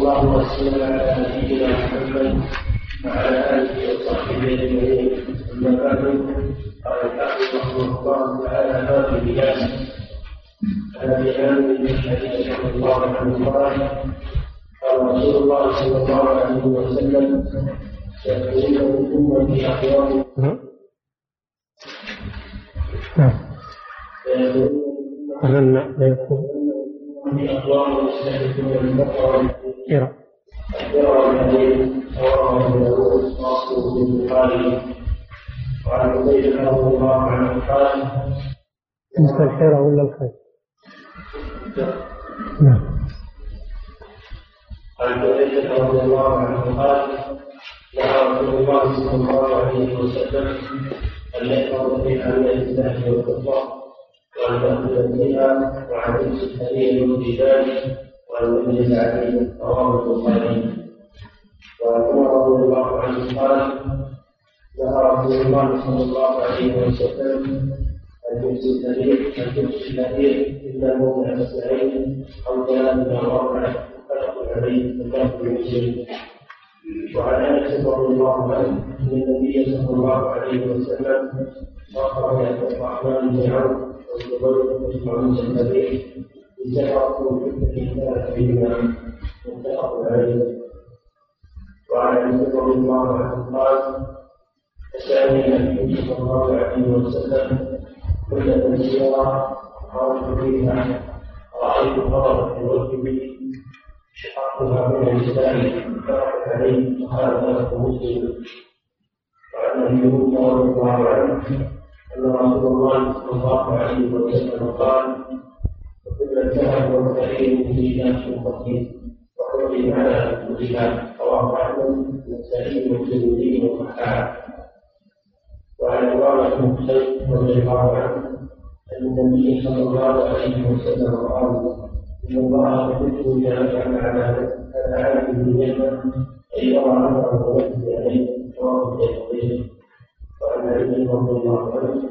الله وسلم على نبينا محمد وعلى آله وصحبه أجمعين. أما بعد قال الحافظ رحمه الله تعالى باب القياس عن ابي عامر بن حديث رضي الله عنه قال قال رسول الله صلى الله عليه وسلم من امتي اقوام نعم. ألم يكون البخاري وعن عبيد رضي الله عنه قال الحيرة ولا الخير؟ نعم. عن عبيد رضي الله عنه قال نهى رسول الله صلى الله عليه وسلم أن يحفظ في عمل الله والكفار وأن تأخذ فيها وعن لبس الحرير والجبال وأن تجلس عليه رواه البخاري وعن عمر رضي الله عنه قال نهى رسول الله صلى الله عليه وسلم الحرير أن لبس الحرير إلا موضع مسعين أو ثلاث أو أربعة متفق عليه متفق مسلم وعن أنس رضي الله عنه إن النبي صلى الله عليه وسلم أخرج عبد الرحمن بن عوف بن موسى النبي بسحرة في الكتاب فيهما متفق عليه وعن انس رضي الله عنه قال فسالني النبي صلى الله عليه وسلم. كل سيرة خرجت فيها رايت غضبا في وجهي شققها من الإسلام فرق عليه وقال له مسلم وعن موسى رضي الله عنه أن رسول الله صلى الله عليه وسلم قال وكل الذهب والخير في ناس بسيط وحرم على المسلمات رواه أحمد والنسائي والترمذي والصحاح وعن عمارة بن حسين رضي الله عنه أن النبي صلى الله عليه وسلم قال إن الله يحب جعل على على الجنة أن يرى عمله ويجزي عليه رواه البيهقي وعن علي رضي الله عنه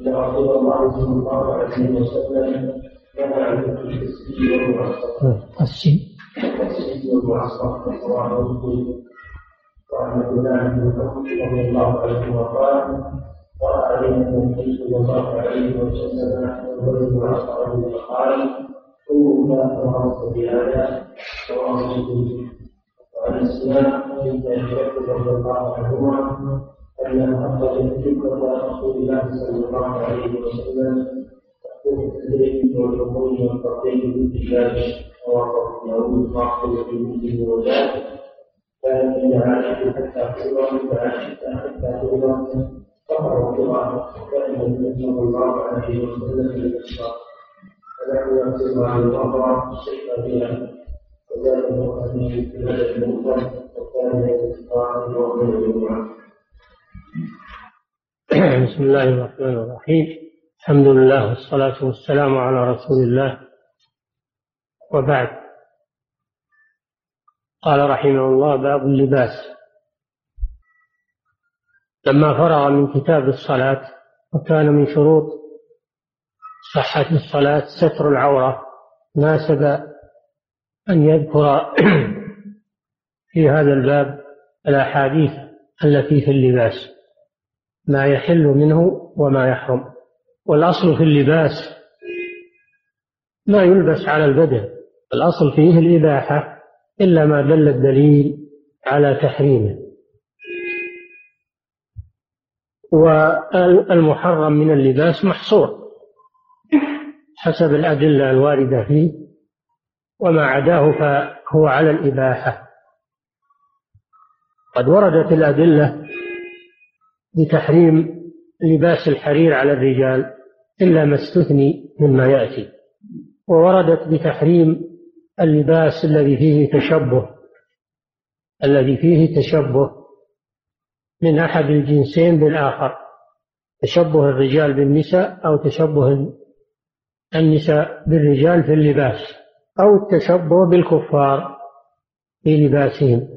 أن رسول الله صلى الله عليه وسلم نهى عن الكسي والمعصر السي الكسي والمعصر رواه مسلم وعن عبد الله بن مسعود رضي الله عنه قال قرأ علينا النبي صلى الله عليه وسلم والمعصر قال كل ما أمرت بهذا رواه مسلم وعن السماء بنت رضي الله عنهما أنها أخرجت فكرة رسول الله صلى الله عليه وسلم. تقول التدريب والحقول والتقديم بالدجاج رواه داود في مسلم وجاد كانت من عائشة حتى كبر فعائشة حتى كبر فقرأ القرآن كان النبي صلى الله عليه وسلم في الإسراء فنحن نقسم عن الأمر الشيء بها وذلك الحديث في البلد المفرد والثاني الاستقامة يوم الجمعة بسم الله الرحمن الرحيم. الحمد لله والصلاة والسلام على رسول الله. وبعد. قال رحمه الله باب اللباس. لما فرغ من كتاب الصلاة وكان من شروط صحة الصلاة ستر العورة ناسب أن يذكر في هذا الباب الأحاديث التي في اللباس. ما يحل منه وما يحرم. والأصل في اللباس. ما يلبس على البدن. الأصل فيه الإباحة إلا ما دل الدليل على تحريمه. والمحرم من اللباس محصور. حسب الأدلة الواردة فيه. وما عداه فهو على الإباحة. قد وردت الأدلة بتحريم لباس الحرير على الرجال إلا ما استثني مما يأتي. ووردت بتحريم اللباس الذي فيه تشبه الذي فيه تشبه من أحد الجنسين بالآخر تشبه الرجال بالنساء أو تشبه النساء بالرجال في اللباس أو التشبه بالكفار في لباسهم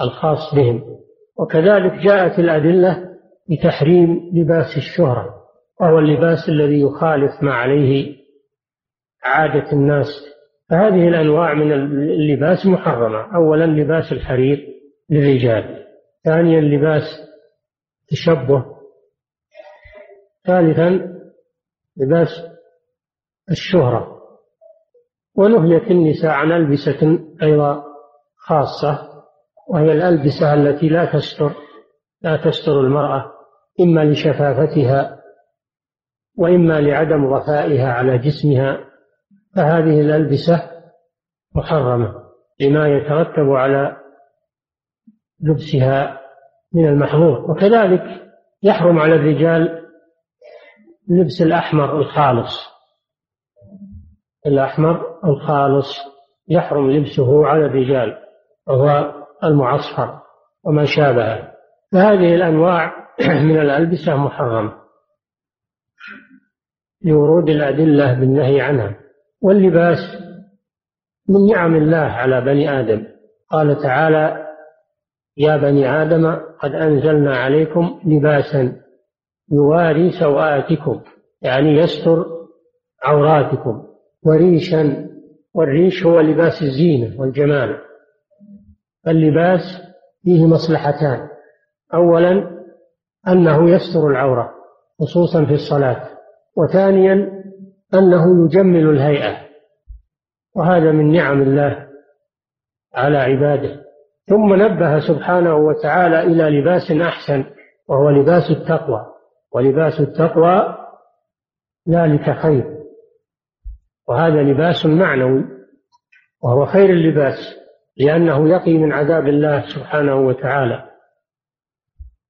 الخاص بهم. وكذلك جاءت الأدلة بتحريم لباس الشهرة وهو اللباس الذي يخالف ما عليه عادة الناس. فهذه الأنواع من اللباس محرمة. أولا لباس الحرير للرجال ثانيا لباس تشبه ثالثا لباس الشهرة. ونهيت النساء عن ألبسة أيضا خاصة. وهي الألبسة التي لا تستر لا تستر المرأة إما لشفافتها وإما لعدم وفائها على جسمها فهذه الألبسة محرمة لما يترتب على لبسها من المحظور. وكذلك يحرم على الرجال لبس الأحمر الخالص. الأحمر الخالص يحرم لبسه على الرجال وهو المعصفر وما شابهه فهذه الأنواع من الألبسة محرمة لورود الأدلة بالنهي عنها. واللباس من نعم الله على بني آدم. قال تعالى يا بني آدم قد أنزلنا عليكم لباسا يواري سوآتكم يعني يستر عوراتكم وريشا والريش هو لباس الزينة والجمال. اللباس فيه مصلحتان. أولا أنه يستر العورة خصوصا في الصلاة. وثانيا أنه يجمل الهيئة. وهذا من نعم الله على عباده. ثم نبه سبحانه وتعالى إلى لباس أحسن وهو لباس التقوى. ولباس التقوى ذلك خير. وهذا لباس معنوي وهو خير اللباس. لأنه يقي من عذاب الله سبحانه وتعالى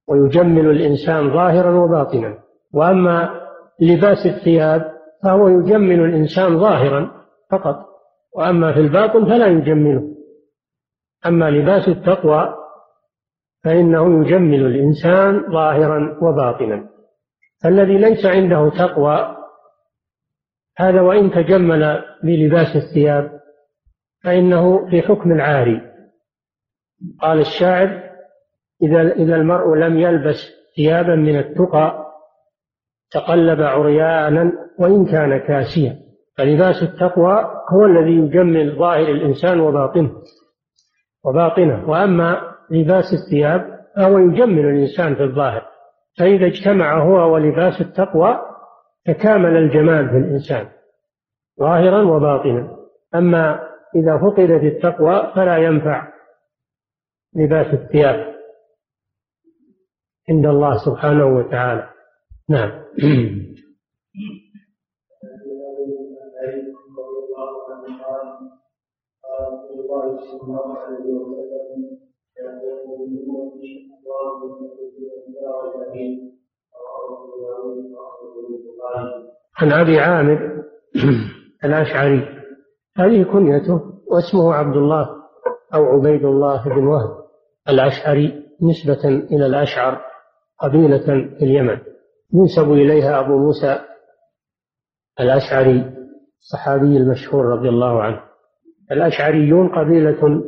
ويجمل الإنسان ظاهرا وباطنا. وأما لباس الثياب فهو يجمل الإنسان ظاهرا فقط وأما في الباطن فلا يجمله. أما لباس التقوى فإنه يجمل الإنسان ظاهرا وباطنا. الذي ليس عنده تقوى هذا وإن تجمل بلباس الثياب فإنه في حكم العاري. قال الشاعر إذا إذا المرء لم يلبس ثيابا من التقى تقلب عريانا وإن كان كاسيا. فلباس التقوى هو الذي يجمل ظاهر الإنسان وباطنه وباطنه. وأما لباس الثياب فهو يجمل الإنسان في الظاهر. فإذا اجتمع هو ولباس التقوى تكامل الجمال في الإنسان ظاهرا وباطنا. أما إذا فقدت التقوى فلا ينفع لباس الثياب عند الله سبحانه وتعالى. نعم. عن أبي عامر الأشعري هذه كنيته واسمه عبد الله أو عبيد الله بن وهب الاشعري نسبة إلى الأشعر قبيلة في اليمن. ينسب إليها أبو موسى الأشعري الصحابي المشهور رضي الله عنه. الأشعريون قبيلة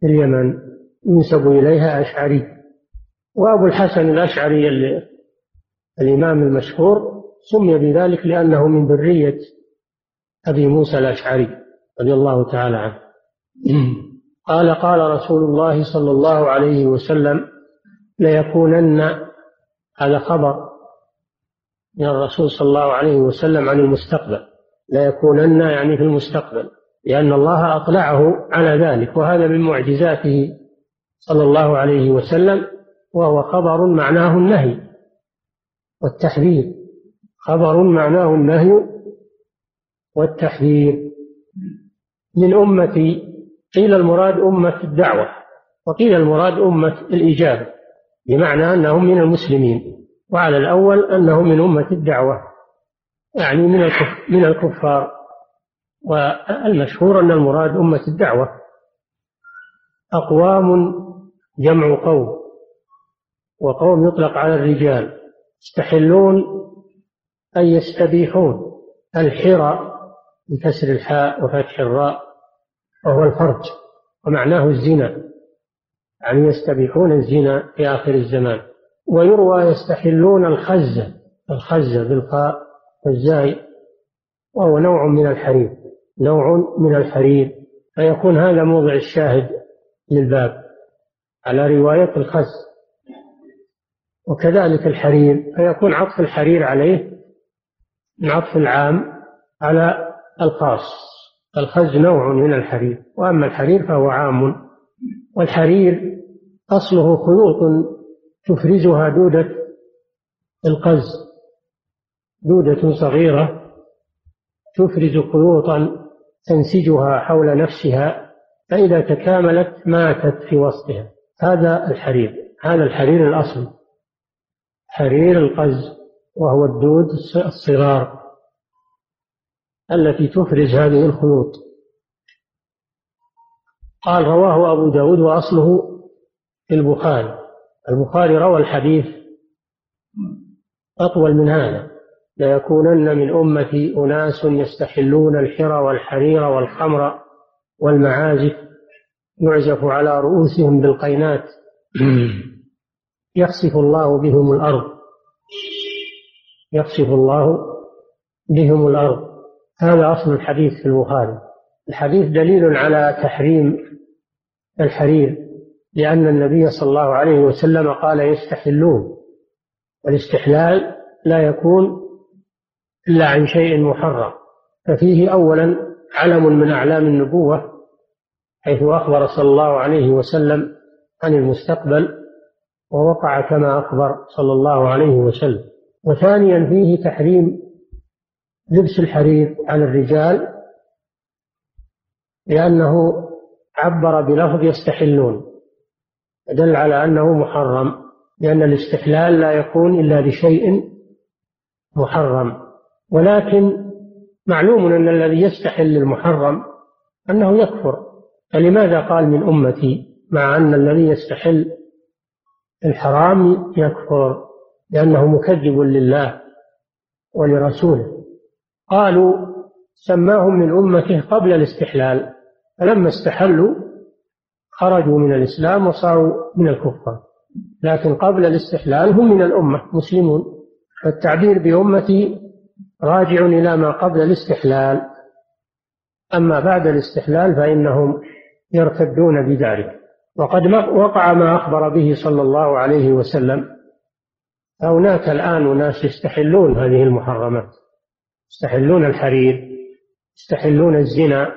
في اليمن ينسب إليها أشعري. وأبو الحسن الأشعري الإمام المشهور سمي بذلك لأنه من ذرية أبي موسى الأشعري رضي الله تعالى عنه. قال قال رسول الله صلى الله عليه وسلم ليكونن هذا خبر من الرسول صلى الله عليه وسلم عن المستقبل. ليكونن يعني في المستقبل لأن الله أطلعه على ذلك وهذا من معجزاته صلى الله عليه وسلم وهو خبر معناه النهي والتحذير. خبر معناه النهي والتحذير. من أمتي قيل المراد أمة الدعوة وقيل المراد أمة الإجابة بمعنى أنهم من المسلمين وعلى الأول أنهم من أمة الدعوة يعني من من الكفار والمشهور أن المراد أمة الدعوة. أقوام جمع قوم وقوم يطلق على الرجال يستحلون أي يستبيحون الحرى بكسر الحاء وفتح الراء وهو الفرج ومعناه الزنا يعني يستبيحون الزنا في آخر الزمان. ويروى يستحلون الخزة الخزة بالخاء والزاي وهو نوع من الحرير نوع من الحرير. فيكون هذا موضع الشاهد للباب. على رواية الخز وكذلك الحرير فيكون عطف الحرير عليه من عطف العام على الخاص. الخز نوع من الحرير وأما الحرير فهو عام. والحرير أصله خيوط تفرزها دودة القز. دودة صغيرة تفرز خيوطا تنسجها حول نفسها فإذا تكاملت ماتت في وسطها. هذا الحرير. هذا الحرير الأصلي حرير القز وهو الدود الصغار. التي تفرز هذه الخيوط. قال رواه أبو داود وأصله في البخاري. البخاري روى الحديث أطول من هذا ليكونن من أمتي أناس يستحلون الحرى والحرير والخمر والمعازف يعزف على رؤوسهم بالقينات يخسف الله بهم الأرض. يخسف الله بهم الأرض. هذا أصل الحديث في البخاري. الحديث دليل على تحريم الحرير لأن النبي صلى الله عليه وسلم قال يستحلون. والاستحلال لا يكون إلا عن شيء محرم. ففيه أولا علم من أعلام النبوة حيث أخبر صلى الله عليه وسلم عن المستقبل ووقع كما أخبر صلى الله عليه وسلم. وثانيا فيه تحريم لبس الحرير على الرجال لأنه عبر بلفظ يستحلون دل على أنه محرم لأن الاستحلال لا يكون إلا لشيء محرم. ولكن معلوم أن الذي يستحل المحرم أنه يكفر. فلماذا قال من أمتي مع أن الذي يستحل الحرام يكفر؟ لأنه مكذب لله ولرسوله. قالوا سماهم من أمته قبل الاستحلال فلما استحلوا خرجوا من الإسلام وصاروا من الكفار لكن قبل الاستحلال هم من الأمة مسلمون فالتعبير بأمتي راجع إلى ما قبل الاستحلال أما بعد الاستحلال فإنهم يرتدون بذلك وقد وقع ما أخبر به صلى الله عليه وسلم هناك الآن أناس يستحلون هذه المحرمات. يستحلون الحرير يستحلون الزنا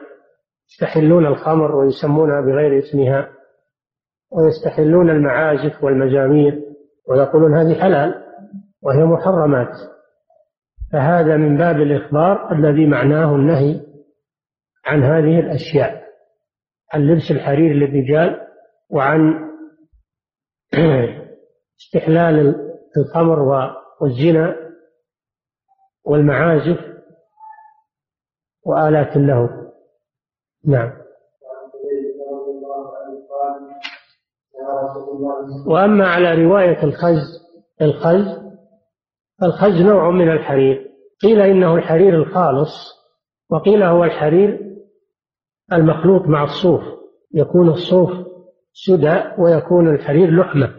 يستحلون الخمر ويسمونها بغير اسمها ويستحلون المعازف والمزامير ويقولون هذه حلال وهي محرمات. فهذا من باب الإخبار الذي معناه النهي عن هذه الأشياء عن لبس الحرير للرجال وعن استحلال الخمر والزنا والمعازف وآلات اللهو. نعم. وأما على رواية الخز الخز الخز نوع من الحرير. قيل إنه الحرير الخالص وقيل هو الحرير المخلوط مع الصوف. يكون الصوف سدى ويكون الحرير لحمة.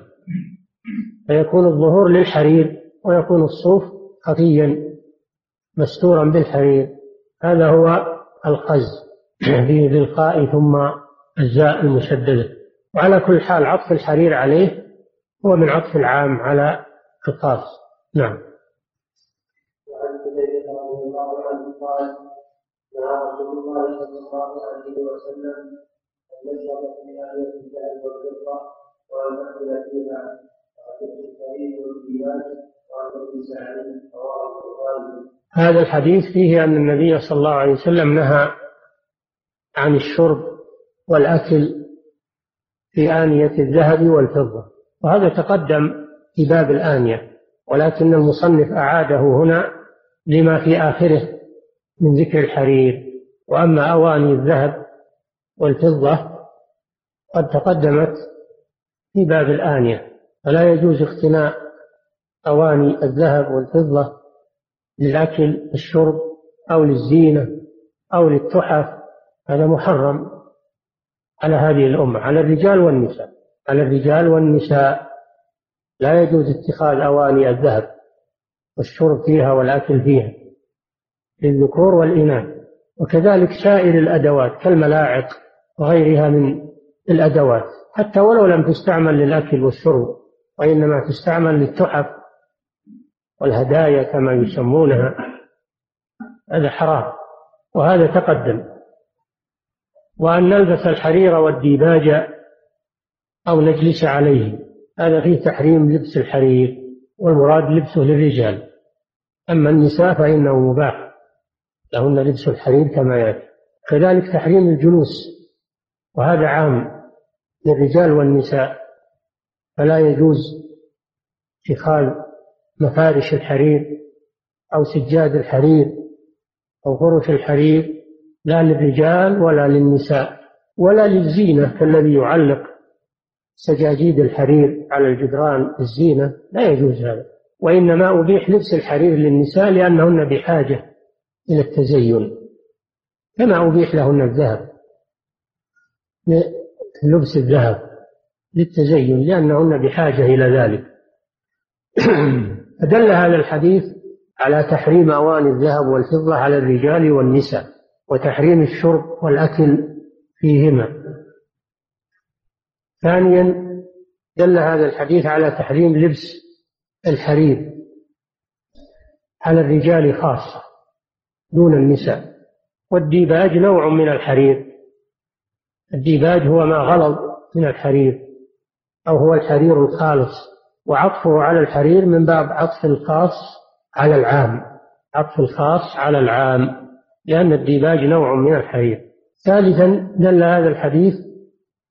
فيكون الظهور للحرير ويكون الصوف خفيا. مستورا بالحرير. هذا هو الخز بالخاء ثم الزاء المشددة وعلى كل حال عطف الحرير عليه هو من عطف العام على الخاص نعم. وعن رضي الله عنه قال نهى رسول الله صلى الله عليه وسلم أن يشرب في آية الذهب والفضة وأن نأكل فيها. هذا الحديث فيه أن النبي صلى الله عليه وسلم نهى عن الشرب والأكل في آنية الذهب والفضة وهذا تقدم في باب الآنية ولكن المصنف أعاده هنا لما في آخره من ذكر الحرير وأما أواني الذهب والفضة قد تقدمت في باب الآنية فلا يجوز اقتناء أواني الذهب والفضة للأكل الشرب أو للزينة أو للتحف هذا محرم على هذه الأمة على الرجال والنساء. على الرجال والنساء لا يجوز اتخاذ أواني الذهب والشرب فيها والأكل فيها للذكور والإناث. وكذلك سائر الأدوات كالملاعق وغيرها من الأدوات حتى ولو لم تستعمل للأكل والشرب وإنما تستعمل للتحف والهدايا كما يسمونها هذا حرام وهذا تقدم. وأن نلبس الحرير والديباج أو نجلس عليه هذا فيه تحريم لبس الحرير والمراد لبسه للرجال. أما النساء فإنه مباح لهن لبس الحرير كما يأتي. كذلك تحريم الجلوس وهذا عام للرجال والنساء فلا يجوز اتخاذ مفارش الحرير أو سجاد الحرير أو فرش الحرير لا للرجال ولا للنساء ولا للزينة كالذي يعلق سجاجيد الحرير على الجدران الزينة لا يجوز هذا. وإنما أبيح لبس الحرير للنساء لأنهن بحاجة إلى التزين كما أبيح لهن الذهب لبس الذهب للتزين لأنهن بحاجة إلى ذلك. فدل هذا الحديث على تحريم أواني الذهب والفضة على الرجال والنساء وتحريم الشرب والأكل فيهما. ثانيا دل هذا الحديث على تحريم لبس الحرير على الرجال خاصة دون النساء. والديباج نوع من الحرير. الديباج هو ما غلظ من الحرير أو هو الحرير الخالص. وعطفه على الحرير من باب عطف الخاص على العام. عطف الخاص على العام لأن الديباج نوع من الحرير. ثالثا دل هذا الحديث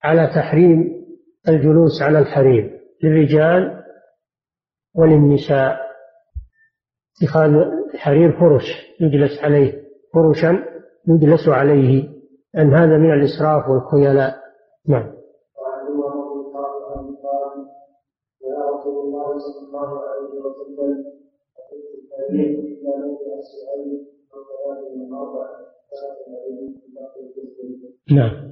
على تحريم الجلوس على الحرير للرجال وللنساء. اتخاذ الحرير فرش يجلس عليه فرشا يجلس عليه. أن هذا من الإسراف والخيلاء. نعم. الله عليه وسلم نعم.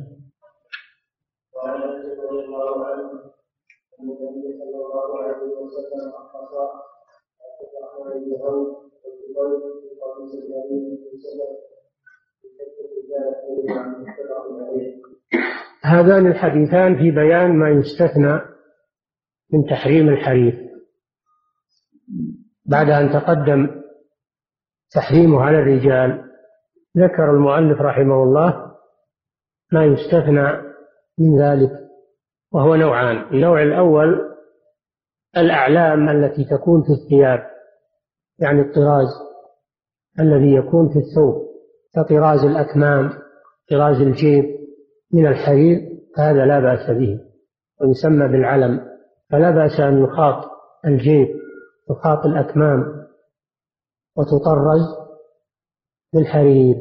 وعن رضي الله عنه ان النبي صلى الله عليه وسلم في في هذان الحديثان في بيان ما يستثنى من تحريم الحرير. بعد أن تقدم تحريمه على الرجال ذكر المؤلف رحمه الله ما يستثنى من ذلك وهو نوعان النوع الأول الأعلام التي تكون في الثياب يعني الطراز الذي يكون في الثوب كطراز الأكمام طراز الجيب من الحرير هذا لا بأس به ويسمى بالعلم فلا بأس أن يخاط الجيب. يخاط الأكمام وتطرز بالحرير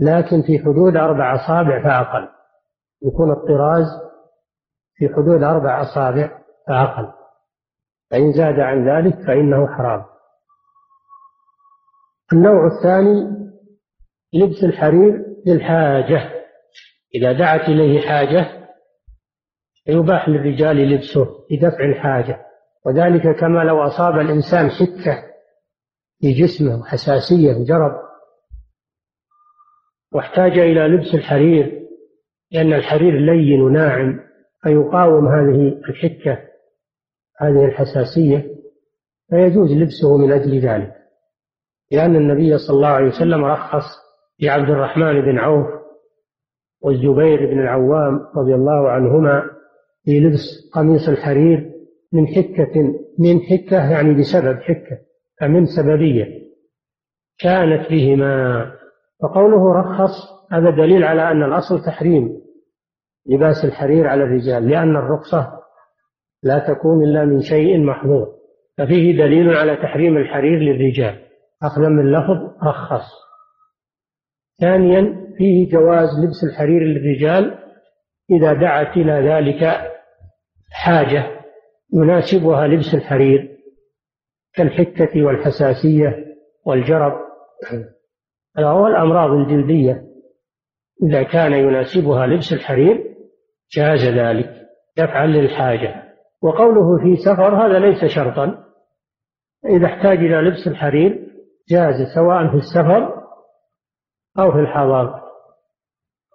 لكن في حدود أربع أصابع فأقل. يكون الطراز في حدود أربع أصابع فأقل. فإن زاد عن ذلك فإنه حرام. النوع الثاني لبس الحرير للحاجة. إذا دعت إليه حاجة يباح للرجال لبسه لدفع الحاجة. وذلك كما لو أصاب الإنسان حكة في جسمه وحساسية وجرب واحتاج إلى لبس الحرير لأن الحرير لين وناعم فيقاوم هذه الحكة هذه الحساسية فيجوز لبسه من أجل ذلك. لأن النبي صلى الله عليه وسلم رخص لعبد الرحمن بن عوف والزبير بن العوام رضي الله عنهما في لبس قميص الحرير من حكة من حكة يعني بسبب حكة فمن سببية كانت بهما. فقوله رخص هذا دليل على أن الأصل تحريم لباس الحرير على الرجال لأن الرخصة لا تكون إلا من شيء محظور. ففيه دليل على تحريم الحرير للرجال. أخذا من لفظ رخص. ثانيا فيه جواز لبس الحرير للرجال إذا دعت إلى ذلك حاجة. يناسبها لبس الحرير كالحكة والحساسية والجرب. أو الأمراض الجلدية. إذا كان يناسبها لبس الحرير جاز ذلك دفعا للحاجة. وقوله في سفر هذا ليس شرطا. إذا احتاج إلى لبس الحرير جاز سواء في السفر أو في الحضر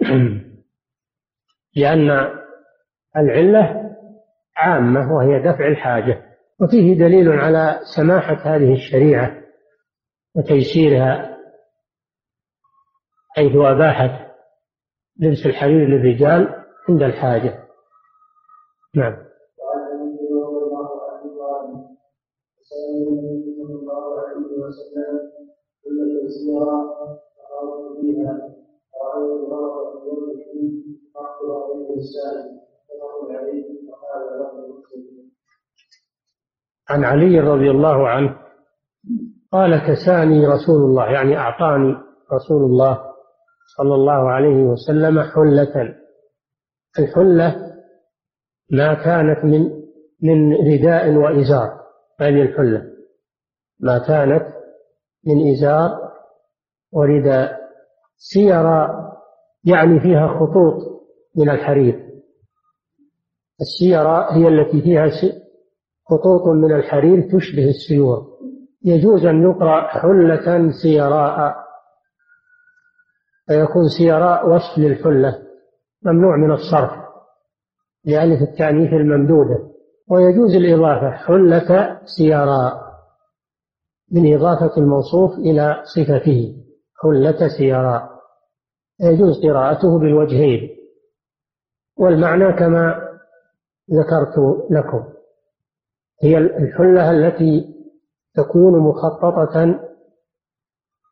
لأن العلة عامة وهي دفع الحاجة وفيه دليل على سماحة هذه الشريعة وتيسيرها حيث أباحت لبس الحرير للرجال عند الحاجة نعم عن علي رضي الله عنه قال كساني رسول الله يعني أعطاني رسول الله صلى الله عليه وسلم حلة. الحلة ما كانت من من رداء وإزار هذه الحلة؟ ما كانت من إزار ورداء. سيرة يعني فيها خطوط من الحرير. السيرة هي التي فيها خطوط من الحرير تشبه السيور. يجوز أن يقرأ حلة سيراء. فيكون سيراء وصف للحلة ممنوع من الصرف لألف التأنيث الممدودة. ويجوز الإضافة حلة سيراء من إضافة الموصوف إلى صفته حلة سيراء. يجوز قراءته بالوجهين. والمعنى كما ذكرت لكم. هي الحلة التي تكون مخططة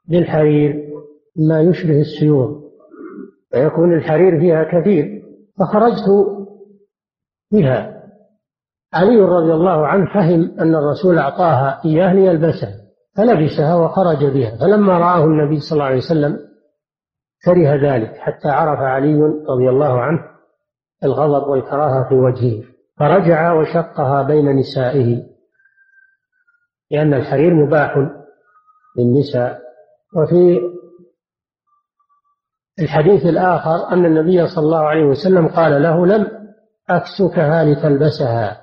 بالحرير ما يشبه السيور فيكون الحرير فيها كثير. فخرجت بها. علي رضي الله عنه فهم أن الرسول أعطاها إياه ليلبسها فلبسها وخرج بها. فلما رآه النبي صلى الله عليه وسلم كره ذلك حتى عرف علي رضي الله عنه الغضب والكراهة في وجهه. فرجع وشقها بين نسائه لأن الحرير مباح للنساء. وفي الحديث الآخر أن النبي صلى الله عليه وسلم قال له لم أكسكها لتلبسها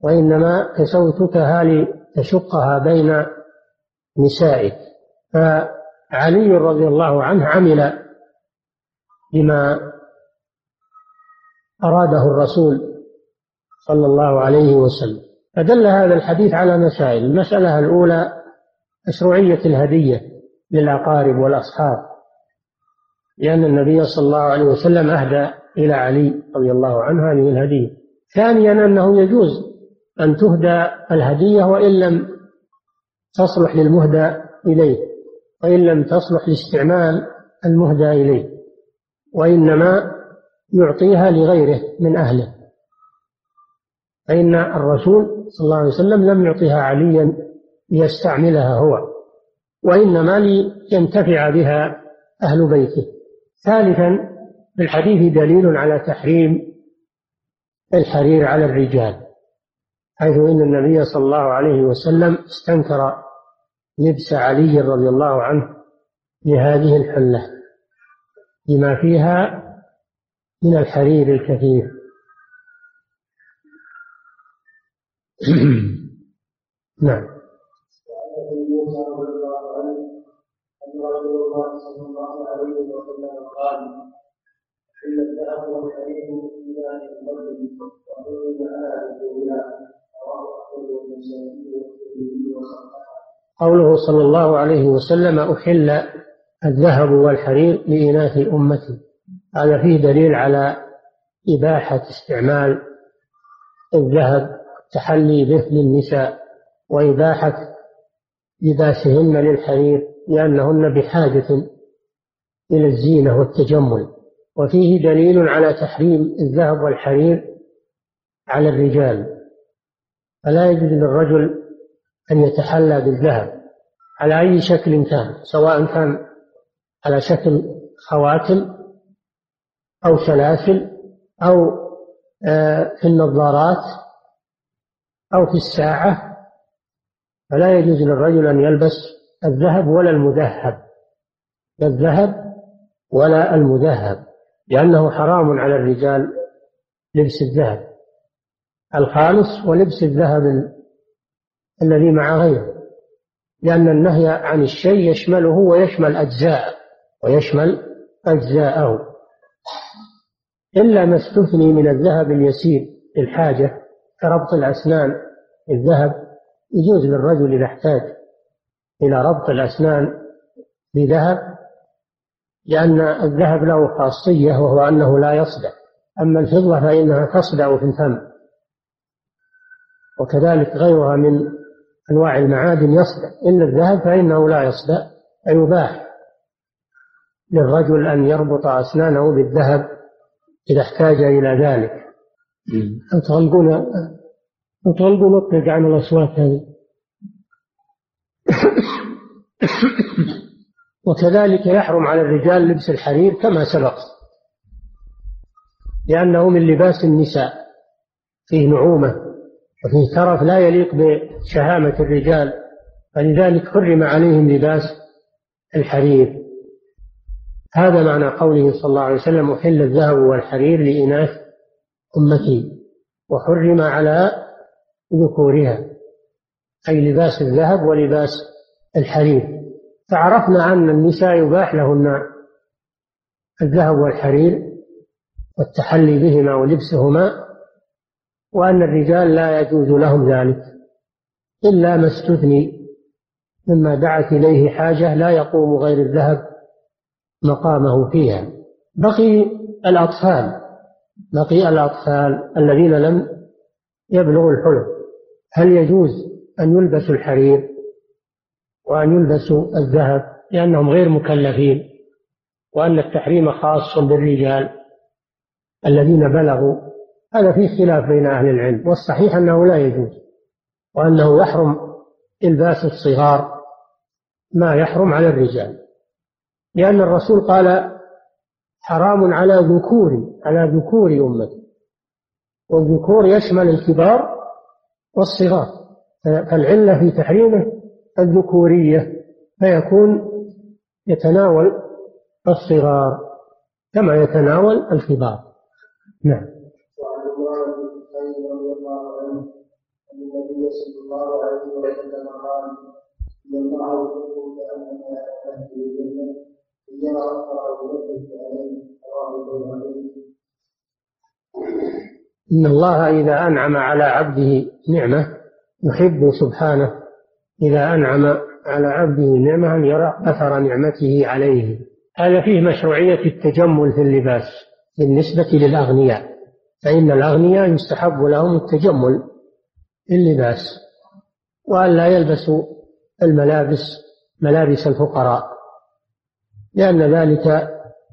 وإنما كسوتكها لتشقها بين نسائك. فعلي رضي الله عنه عمل بما أراده الرسول صلى الله عليه وسلم. فدل هذا الحديث على مسائل. المسألة الأولى مشروعية الهدية للأقارب والأصحاب. لأن النبي صلى الله عليه وسلم أهدى إلى علي رضي الله عنه هذه الهدية. ثانيا أنه يجوز أن تهدى الهدية وإن لم تصلح للمهدى إليه وإن لم تصلح لاستعمال المهدى إليه وإنما يعطيها لغيره من أهله. فإن الرسول صلى الله عليه وسلم لم يعطيها عليا ليستعملها هو وإنما لينتفع بها أهل بيته. ثالثا في الحديث دليل على تحريم الحرير على الرجال حيث إن النبي صلى الله عليه وسلم استنكر لبس علي رضي الله عنه لهذه الحلة لما فيها من الحرير الكثير. نعم. صلى الله عليه وسلم قال الذهب قوله صلى الله عليه وسلم أحل الذهب والحرير لإناث أمتي هذا فيه دليل على إباحة استعمال الذهب التحلي به للنساء وإباحة لباسهن للحرير لأنهن بحاجة إلى الزينة والتجمل. وفيه دليل على تحريم الذهب والحرير على الرجال. فلا يجوز للرجل أن يتحلى بالذهب على أي شكل كان سواء كان على شكل خواتم أو سلاسل أو آه، في النظارات أو في الساعة فلا يجوز للرجل أن يلبس الذهب ولا المذهب. لا الذهب ولا المذهب لأنه حرام على الرجال لبس الذهب. الخالص ولبس الذهب الذي مع غيره لأن النهي عن الشيء يشمله ويشمل أجزاء ويشمل أجزاءه. إلا ما استثني من الذهب اليسير للحاجة كربط الأسنان. الذهب يجوز للرجل إذا احتاج إلى ربط الأسنان بذهب لأن الذهب له خاصية وهو أنه لا يصدع. أما الفضة فإنها تصدع في الفم. وكذلك غيرها من أنواع المعادن يصدع. إلا الذهب فإنه لا يصدع فيباح. للرجل أن يربط أسنانه بالذهب إذا احتاج إلى ذلك. أو تغلقون تغلقون اطلق عن الأصوات هذه. وكذلك يحرم على الرجال لبس الحرير كما سبق لأنه من لباس النساء فيه نعومة وفيه ترف لا يليق بشهامة الرجال فلذلك حرم عليهم لباس الحرير. هذا معنى قوله صلى الله عليه وسلم أحل الذهب والحرير لإناث أمتي وحرم على ذكورها أي لباس الذهب ولباس الحرير. فعرفنا أن النساء يباح لهن الذهب والحرير والتحلي بهما ولبسهما وأن الرجال لا يجوز لهم ذلك إلا ما استثني مما دعت إليه حاجة لا يقوم غير الذهب مقامه فيها. بقي الأطفال بقي الأطفال الذين لم يبلغوا الحلم. هل يجوز أن يلبسوا الحرير وأن يلبسوا الذهب لأنهم غير مكلفين وأن التحريم خاص بالرجال الذين بلغوا؟ هذا فيه خلاف بين أهل العلم والصحيح أنه لا يجوز وأنه يحرم إلباس الصغار ما يحرم على الرجال. لأن الرسول قال حرام على ذكور على ذكور أمتي. والذكور يشمل الكبار والصغار. فالعلة في تحريمه الذكورية فيكون يتناول الصغار كما يتناول الكبار. نعم. وعن رضي الله عنه ان النبي صلى الله عليه وسلم قال ان الله يحب كانما يحب الجنة إن الله إذا أنعم على عبده نعمة يحب سبحانه. إذا أنعم على عبده نعمة أن يرى أثر نعمته عليه. هذا فيه مشروعية التجمل في اللباس بالنسبة للأغنياء. فإن الأغنياء يستحب لهم التجمل في اللباس وأن لا يلبسوا الملابس ملابس الفقراء. لأن ذلك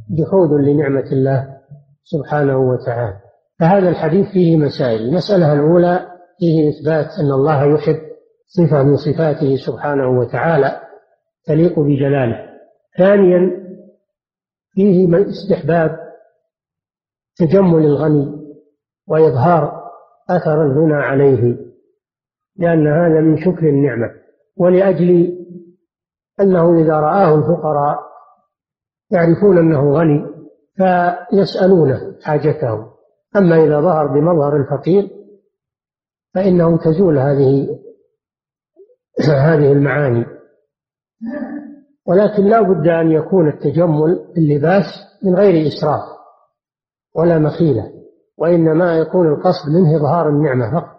جحود لنعمة الله سبحانه وتعالى. فهذا الحديث فيه مسائل. المسألة الأولى فيه إثبات أن الله يحب صفة من صفاته سبحانه وتعالى تليق بجلاله. ثانيا فيه استحباب تجمل الغني وإظهار أثر الغنى عليه لأن هذا من شكر النعمة. ولأجل أنه إذا رآه الفقراء يعرفون أنه غني فيسألونه حاجته أما إذا ظهر بمظهر الفقير فإنه تزول هذه هذه المعاني. ولكن لا بد أن يكون التجمل باللباس من غير إسراف ولا مخيلة وإنما يكون القصد منه إظهار النعمة فقط.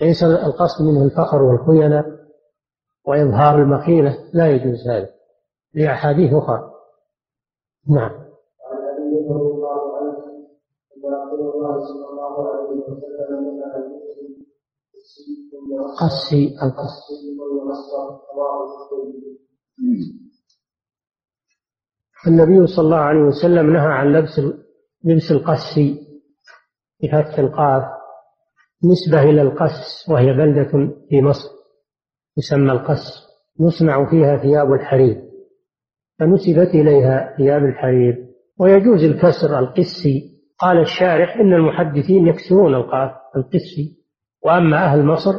ليس القصد منه الفخر والخيانة وإظهار المخيلة لا يجوز هذا لأحاديث أخرى. نعم. عن أبي رضي الله عنه أن رسول الله صلى الله عليه وسلم قصي القص. النبي صلى الله عليه وسلم نهى عن لبس لبس القس بفتح القاف نسبة إلى القس وهي بلدة في مصر تسمى القس يصنع فيها ثياب الحرير. فنسبت إليها ثياب الحرير. ويجوز الكسر القسي. قال الشارح إن المحدثين يكسرون القاف القسي. وأما أهل مصر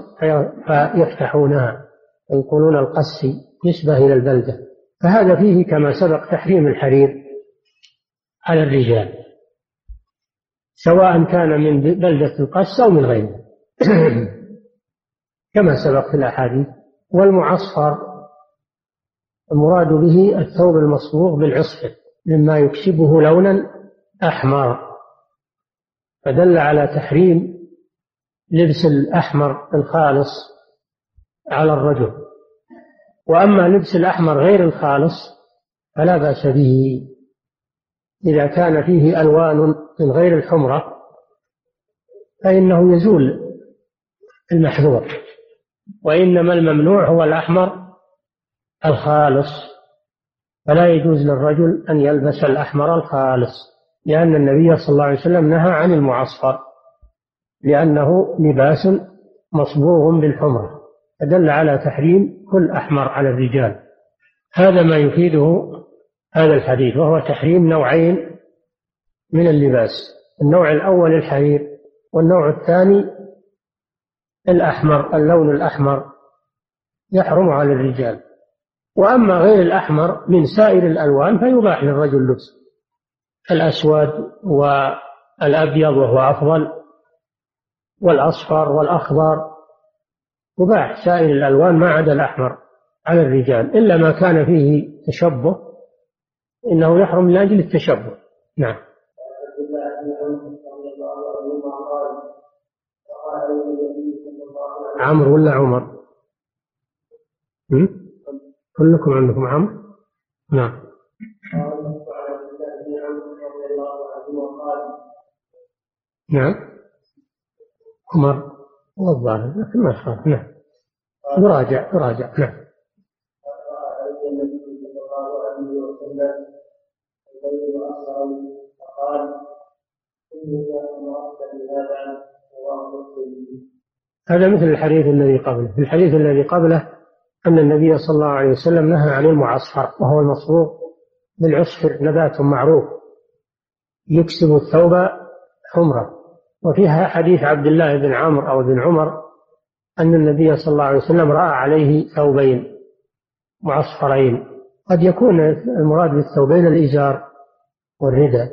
فيفتحونها ويقولون القسي نسبة إلى البلدة. فهذا فيه كما سبق تحريم الحرير على الرجال. سواء كان من بلدة القس أو من غيرها. كما سبق في الأحاديث. والمعصفر المراد به الثوب المصبوغ بالعصفر مما يكسبه لونا أحمر. فدل على تحريم لبس الأحمر الخالص على الرجل. وأما لبس الأحمر غير الخالص فلا بأس به. إذا كان فيه ألوان من غير الحمرة فإنه يزول المحذور. وإنما الممنوع هو الأحمر الخالص. فلا يجوز للرجل أن يلبس الأحمر الخالص لأن النبي صلى الله عليه وسلم نهى عن المعصفر لأنه لباس مصبوغ بالحمرة فدل على تحريم كل أحمر على الرجال. هذا ما يفيده هذا الحديث وهو تحريم نوعين من اللباس النوع الأول الحرير والنوع الثاني الأحمر اللون الأحمر يحرم على الرجال. وأما غير الأحمر من سائر الألوان فيباح للرجل لبسه الأسود والأبيض وهو أفضل والأصفر والأخضر يباح سائر الألوان ما عدا الأحمر على الرجال إلا ما كان فيه تشبه إنه يحرم من أجل التشبه. نعم. عمرو ولا عمر؟ كلكم عندكم عمرو؟ نعم. نعم. عمر. والظاهر لكن ما صار نعم. يراجع يراجع. نعم. هذا مثل الحديث الذي قبله. في الحديث الذي قبله أن النبي صلى الله عليه وسلم نهى عن المعصفر وهو المصروف بالعصفر نبات معروف يكسب الثوب حمرة وفيها حديث عبد الله بن عمرو أو بن عمر أن النبي صلى الله عليه وسلم رأى عليه ثوبين معصفرين. قد يكون المراد بالثوبين الإزار والرداء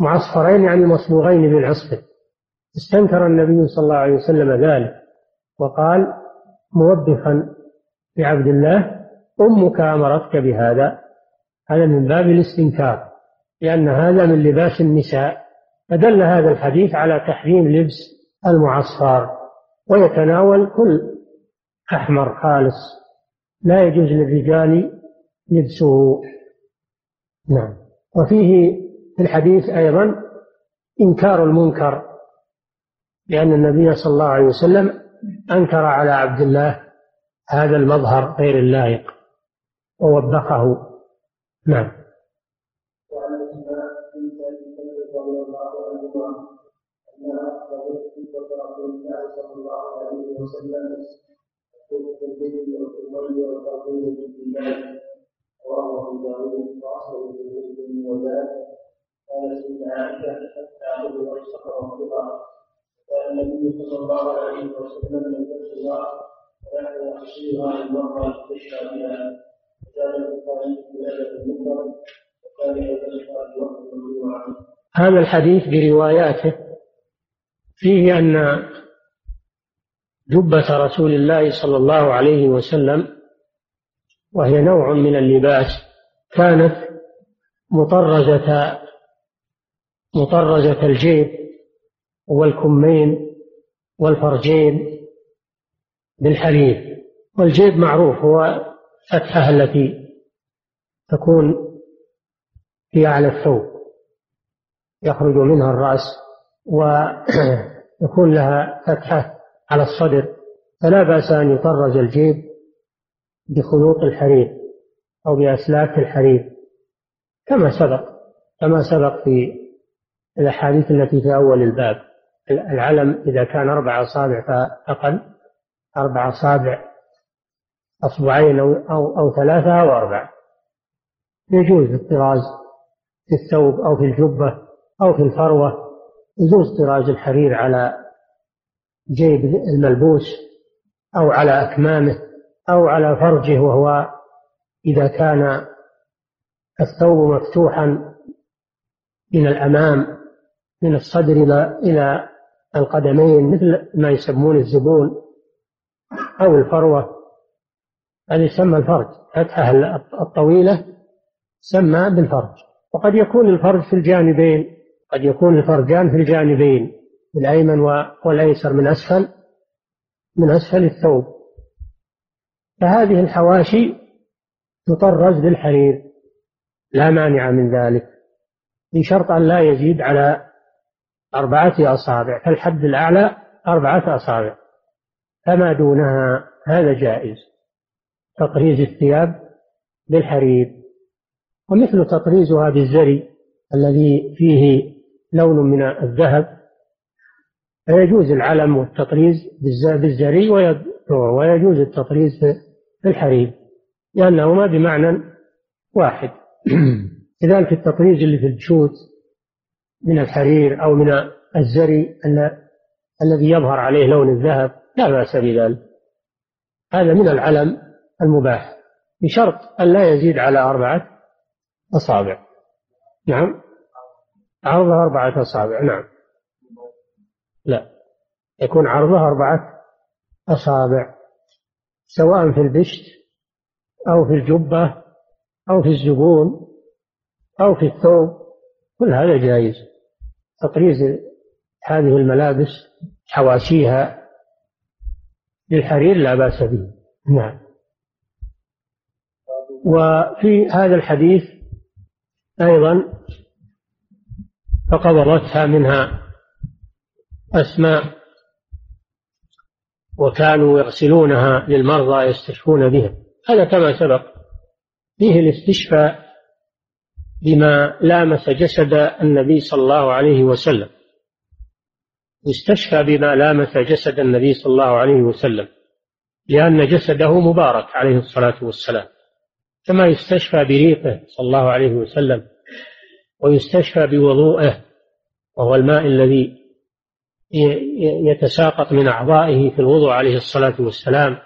معصفرين يعني مصبوغين بالعصفر. استنكر النبي صلى الله عليه وسلم ذلك وقال موبخا لعبد الله أمك أمرتك بهذا. هذا من باب الاستنكار لأن هذا من لباس النساء. فدل هذا الحديث على تحريم لبس المعصفر ويتناول كل أحمر خالص. لا يجوز للرجال لبسه. نعم. وفيه في الحديث أيضا إنكار المنكر لأن النبي صلى الله عليه وسلم أنكر على عبد الله هذا المظهر غير اللائق. ووبخه. نعم. وسلم وزاد قال سيدنا عائشه حتى النبي صلى الله عليه وسلم الله هذا الحديث برواياته فيه أن جبة رسول الله صلى الله عليه وسلم وهي نوع من اللباس كانت مطرزة مطرزة الجيب والكمين والفرجين بالحرير والجيب معروف هو فتحة التي تكون في أعلى الثوب. يخرج منها الرأس ويكون لها فتحة على الصدر. فلا بأس أن يطرز الجيب بخيوط الحرير أو بأسلاك الحرير كما سبق كما سبق في الأحاديث التي في أول الباب. العلم إذا كان أربع أصابع فأقل. أربع أصابع أصبعين أو, أو, أو ثلاثة أو أربعة. يجوز الطراز في الثوب أو في الجبة أو في الفروة. يجوز طراز الحرير على جيب الملبوس أو على أكمامه أو على فرجه وهو إذا كان الثوب مفتوحا من الأمام من الصدر إلى إلى القدمين مثل ما يسمون الزبون. أو الفروة. هذه يسمى الفرج. فتحة الطويلة سمى بالفرج. وقد يكون الفرج في الجانبين. قد يكون الفرجان في الجانبين. الأيمن والأيسر. من أسفل من أسفل الثوب. فهذه الحواشي تطرز بالحرير لا مانع من ذلك. بشرط أن لا يزيد على أربعة أصابع. فالحد الأعلى أربعة أصابع. فما دونها هذا جائز. تطريز الثياب بالحرير ومثل تطريزها بالزري الذي فيه لون من الذهب فيجوز العلم والتطريز بالزري ويجوز التطريز في الحرير لأنهما بمعنى واحد. كذلك التطريز اللي في الجشوت من الحرير أو من الزري الذي يظهر عليه لون الذهب لا بأس بذلك. هذا من العلم المباح بشرط أن لا يزيد على أربعة أصابع. نعم. عرضها أربعة أصابع نعم. لا يكون عرضها أربعة أصابع سواء في البشت أو في الجبة أو في الزبون أو في الثوب كل هذا جائز. تطريز هذه الملابس حواشيها للحرير لا بأس به. نعم. وفي هذا الحديث أيضا فقبضتها منها أسماء وكانوا يغسلونها للمرضى يستشفون بها. هذا كما سبق فيه الاستشفاء بما لامس جسد النبي صلى الله عليه وسلم. يستشفى بما لامس جسد النبي صلى الله عليه وسلم لأن جسده مبارك عليه الصلاة والسلام. كما يستشفى بريقه صلى الله عليه وسلم ويستشفى بوضوءه وهو الماء الذي يتساقط من أعضائه في الوضوء عليه الصلاة والسلام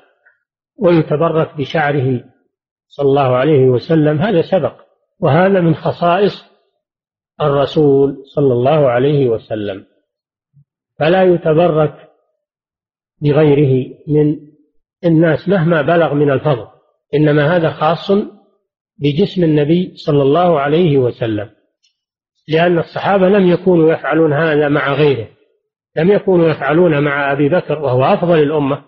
ويتبرك بشعره صلى الله عليه وسلم. هذا سبق وهذا من خصائص الرسول صلى الله عليه وسلم. فلا يتبرك بغيره من الناس مهما بلغ من الفضل. إنما هذا خاص بجسم النبي صلى الله عليه وسلم. لأن الصحابة لم يكونوا يفعلون هذا مع غيره. لم يكونوا يفعلون مع أبي بكر وهو أفضل الأمة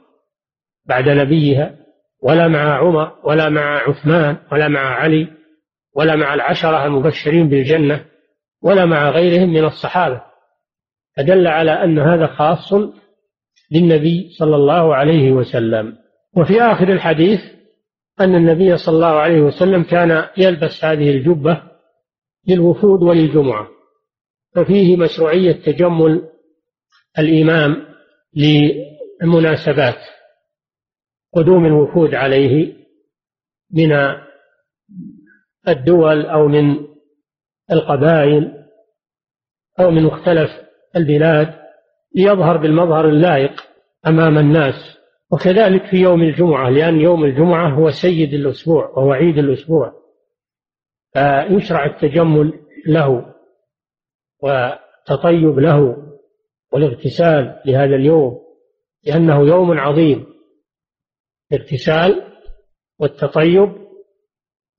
بعد نبيها ولا مع عمر ولا مع عثمان ولا مع علي ولا مع العشرة المبشرين بالجنة ولا مع غيرهم من الصحابة. فدل على أن هذا خاص للنبي صلى الله عليه وسلم. وفي آخر الحديث أن النبي صلى الله عليه وسلم كان يلبس هذه الجبة للوفود وللجمعة ففيه مشروعية تجمل الإمام للمناسبات قدوم الوفود عليه من الدول أو من القبائل أو من مختلف البلاد ليظهر بالمظهر اللائق أمام الناس وكذلك في يوم الجمعة لأن يوم الجمعة هو سيد الأسبوع وهو عيد الأسبوع فيشرع التجمل له والتطيب له والاغتسال لهذا اليوم لأنه يوم عظيم الاغتسال والتطيب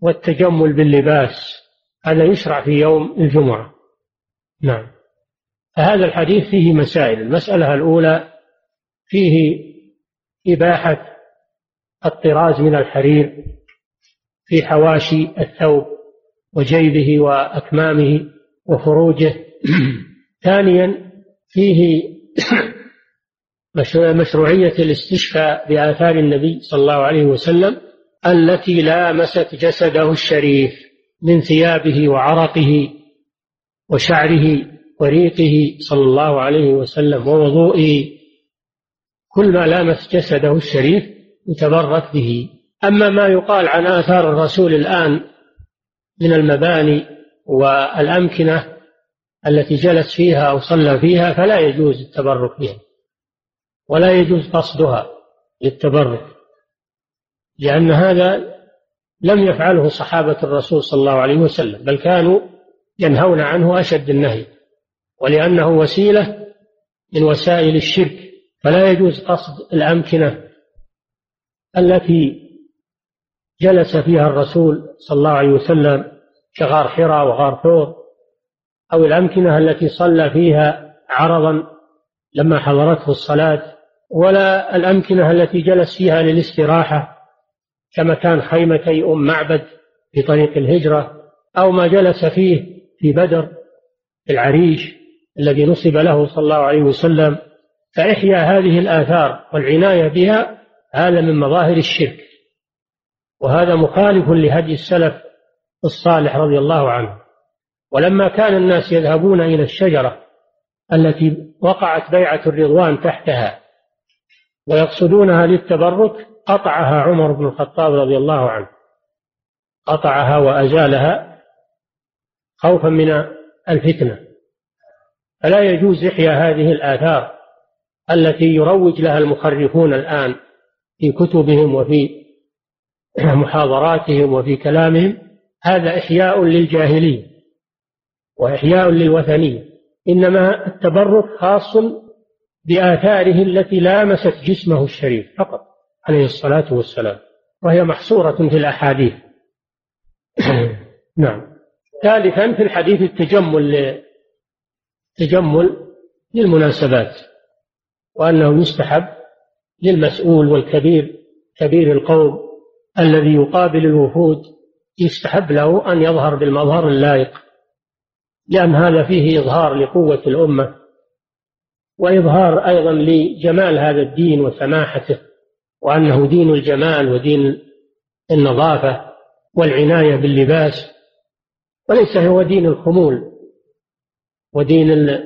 والتجمل باللباس هذا يشرع في يوم الجمعة. نعم. فهذا الحديث فيه مسائل. المسألة الأولى فيه إباحة الطراز من الحرير في حواشي الثوب وجيبه وأكمامه وفروجه. ثانيا فيه مشروعية الاستشفاء بآثار النبي صلى الله عليه وسلم التي لامست جسده الشريف من ثيابه وعرقه وشعره وريقه صلى الله عليه وسلم ووضوئه كل ما لامس جسده الشريف يتبرك به. أما ما يقال عن آثار الرسول الآن من المباني والأمكنة التي جلس فيها أو صلى فيها فلا يجوز التبرك بها ولا يجوز قصدها للتبرك لأن هذا لم يفعله صحابة الرسول صلى الله عليه وسلم بل كانوا ينهون عنه أشد النهي. ولأنه وسيلة من وسائل الشرك فلا يجوز قصد الأمكنة التي جلس فيها الرسول صلى الله عليه وسلم كغار حراء وغار ثور أو الأمكنة التي صلى فيها عرضا لما حضرته الصلاة ولا الأمكنة التي جلس فيها للاستراحة كمكان خيمتي أم معبد في طريق الهجرة أو ما جلس فيه في بدر في العريش. الذي نصب له صلى الله عليه وسلم فإحياء هذه الآثار والعناية بها هذا من مظاهر الشرك. وهذا مخالف لهدي السلف الصالح رضي الله عنه. ولما كان الناس يذهبون إلى الشجرة التي وقعت بيعة الرضوان تحتها ويقصدونها للتبرك قطعها عمر بن الخطاب رضي الله عنه. قطعها وأزالها خوفا من الفتنة. فلا يجوز إحياء هذه الآثار التي يروج لها المخرفون الآن في كتبهم وفي محاضراتهم وفي كلامهم. هذا إحياء للجاهلية وإحياء للوثنية إنما التبرك خاص بآثاره التي لامست جسمه الشريف فقط عليه الصلاة والسلام وهي محصورة في الأحاديث. نعم. ثالثا في الحديث التجمل تجمل للمناسبات وأنه يستحب للمسؤول والكبير كبير القوم الذي يقابل الوفود يستحب له أن يظهر بالمظهر اللائق لأن هذا فيه إظهار لقوة الأمة وإظهار أيضا لجمال هذا الدين وسماحته وأنه دين الجمال ودين النظافة والعناية باللباس وليس هو دين الخمول. ودين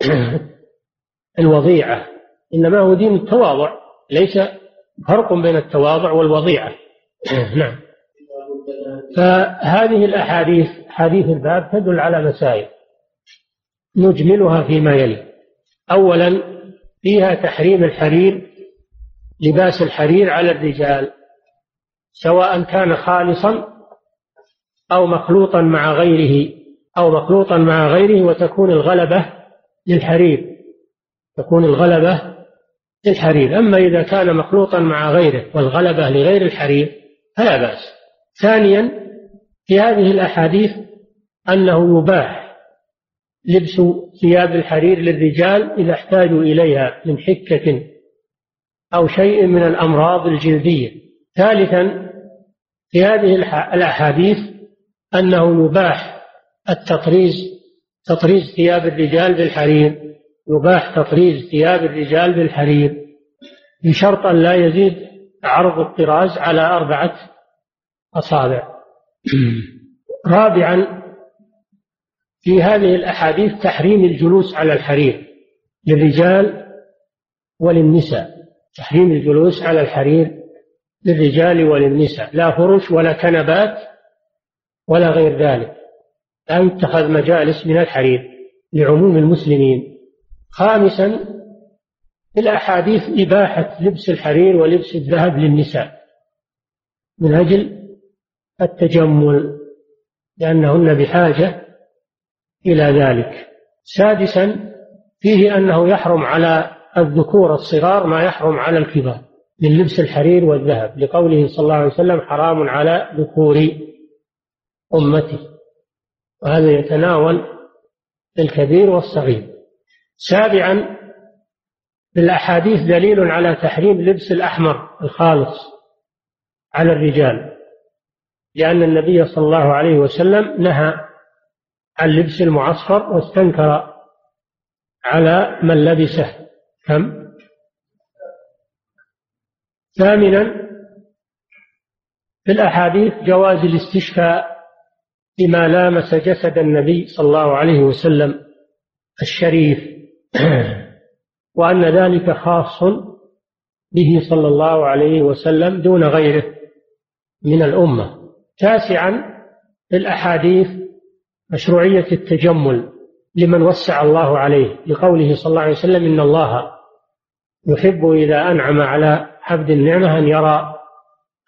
الوضيعة. إنما هو دين التواضع. ليس فرق بين التواضع والوضيعة. نعم. فهذه الأحاديث حديث الباب تدل على مسائل نجملها فيما يلي. أولا فيها تحريم الحرير لباس الحرير على الرجال سواء كان خالصا أو مخلوطا مع غيره. أو مخلوطا مع غيره وتكون الغلبة للحرير. تكون الغلبة للحرير. أما إذا كان مخلوطا مع غيره والغلبة لغير الحرير فلا بأس. ثانيا في هذه الأحاديث أنه يباح لبس ثياب الحرير للرجال إذا احتاجوا إليها من حكة أو شيء من الأمراض الجلدية. ثالثا في هذه الأحاديث أنه يباح التطريز تطريز ثياب الرجال بالحرير يباح تطريز ثياب الرجال بالحرير. بشرط أن لا يزيد عرض الطراز على أربعة أصابع. رابعا في هذه الأحاديث تحريم الجلوس على الحرير للرجال وللنساء. تحريم الجلوس على الحرير للرجال وللنساء. لا فرش ولا كنبات ولا غير ذلك. لا يتخذ مجالس من الحرير لعموم المسلمين. خامسا في الأحاديث إباحة لبس الحرير ولبس الذهب للنساء من أجل التجمل لأنهن بحاجة إلى ذلك. سادسا فيه أنه يحرم على الذكور الصغار ما يحرم على الكبار من لبس الحرير والذهب لقوله صلى الله عليه وسلم حرام على ذكور أمتي وهذا يتناول الكبير والصغير. سابعا في الأحاديث دليل على تحريم لبس الأحمر الخالص على الرجال لأن النبي صلى الله عليه وسلم نهى عن لبس المعصفر واستنكر على من لبسه. كم؟ ثامنا في الأحاديث جواز الاستشفاء بما لامس جسد النبي صلى الله عليه وسلم الشريف. وأن ذلك خاص به صلى الله عليه وسلم دون غيره من الأمة. تاسعا في الأحاديث مشروعية التجمل لمن وسع الله عليه لقوله صلى الله عليه وسلم إن الله يحب إذا أنعم على عبد النعمة أن يرى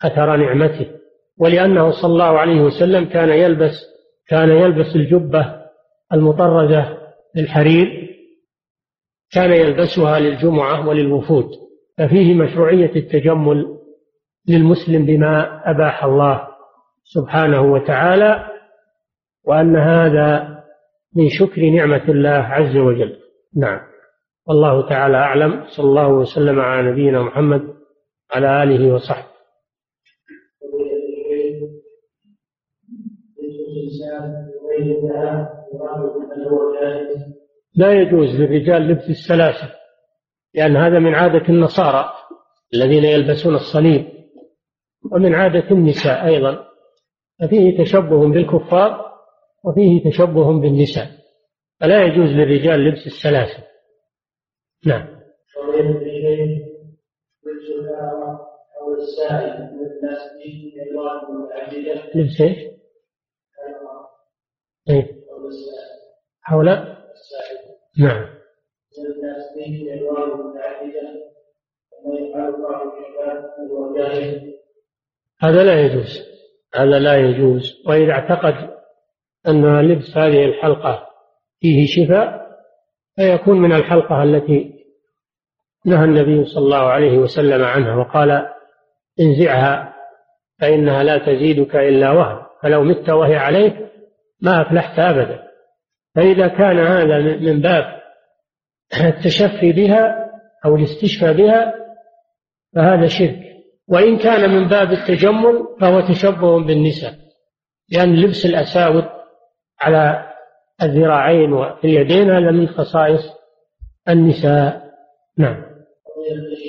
أثر نعمته. ولأنه صلى الله عليه وسلم كان يلبس كان يلبس الجبة المطرزة للحرير كان يلبسها للجمعة وللوفود ففيه مشروعية التجمل للمسلم بما أباح الله سبحانه وتعالى وأن هذا من شكر نعمة الله عز وجل. نعم. والله تعالى أعلم صلى الله وسلم على نبينا محمد على آله وصحبه. لا يجوز للرجال لبس السلاسل لأن هذا من عادة النصارى الذين يلبسون الصليب ومن عادة النساء أيضا ففيه تشبه بالكفار وفيه تشبه بالنساء فلا يجوز للرجال لبس السلاسل نعم لبس إيش؟ إيه. حول نعم. هذا لا يجوز. هذا لا يجوز. وإذا اعتقد أن لبس هذه الحلقة فيه شفاء فيكون من الحلقة التي نهى النبي صلى الله عليه وسلم عنها وقال انزعها فإنها لا تزيدك إلا وهن. فلو مت وهي عليك ما أفلحت أبدا. فإذا كان هذا من باب التشفي بها أو الاستشفاء بها فهذا شرك. وإن كان من باب التجمل فهو تشبه بالنساء. لأن لبس الأساور على الذراعين وفي اليدين هذا من خصائص النساء. نعم.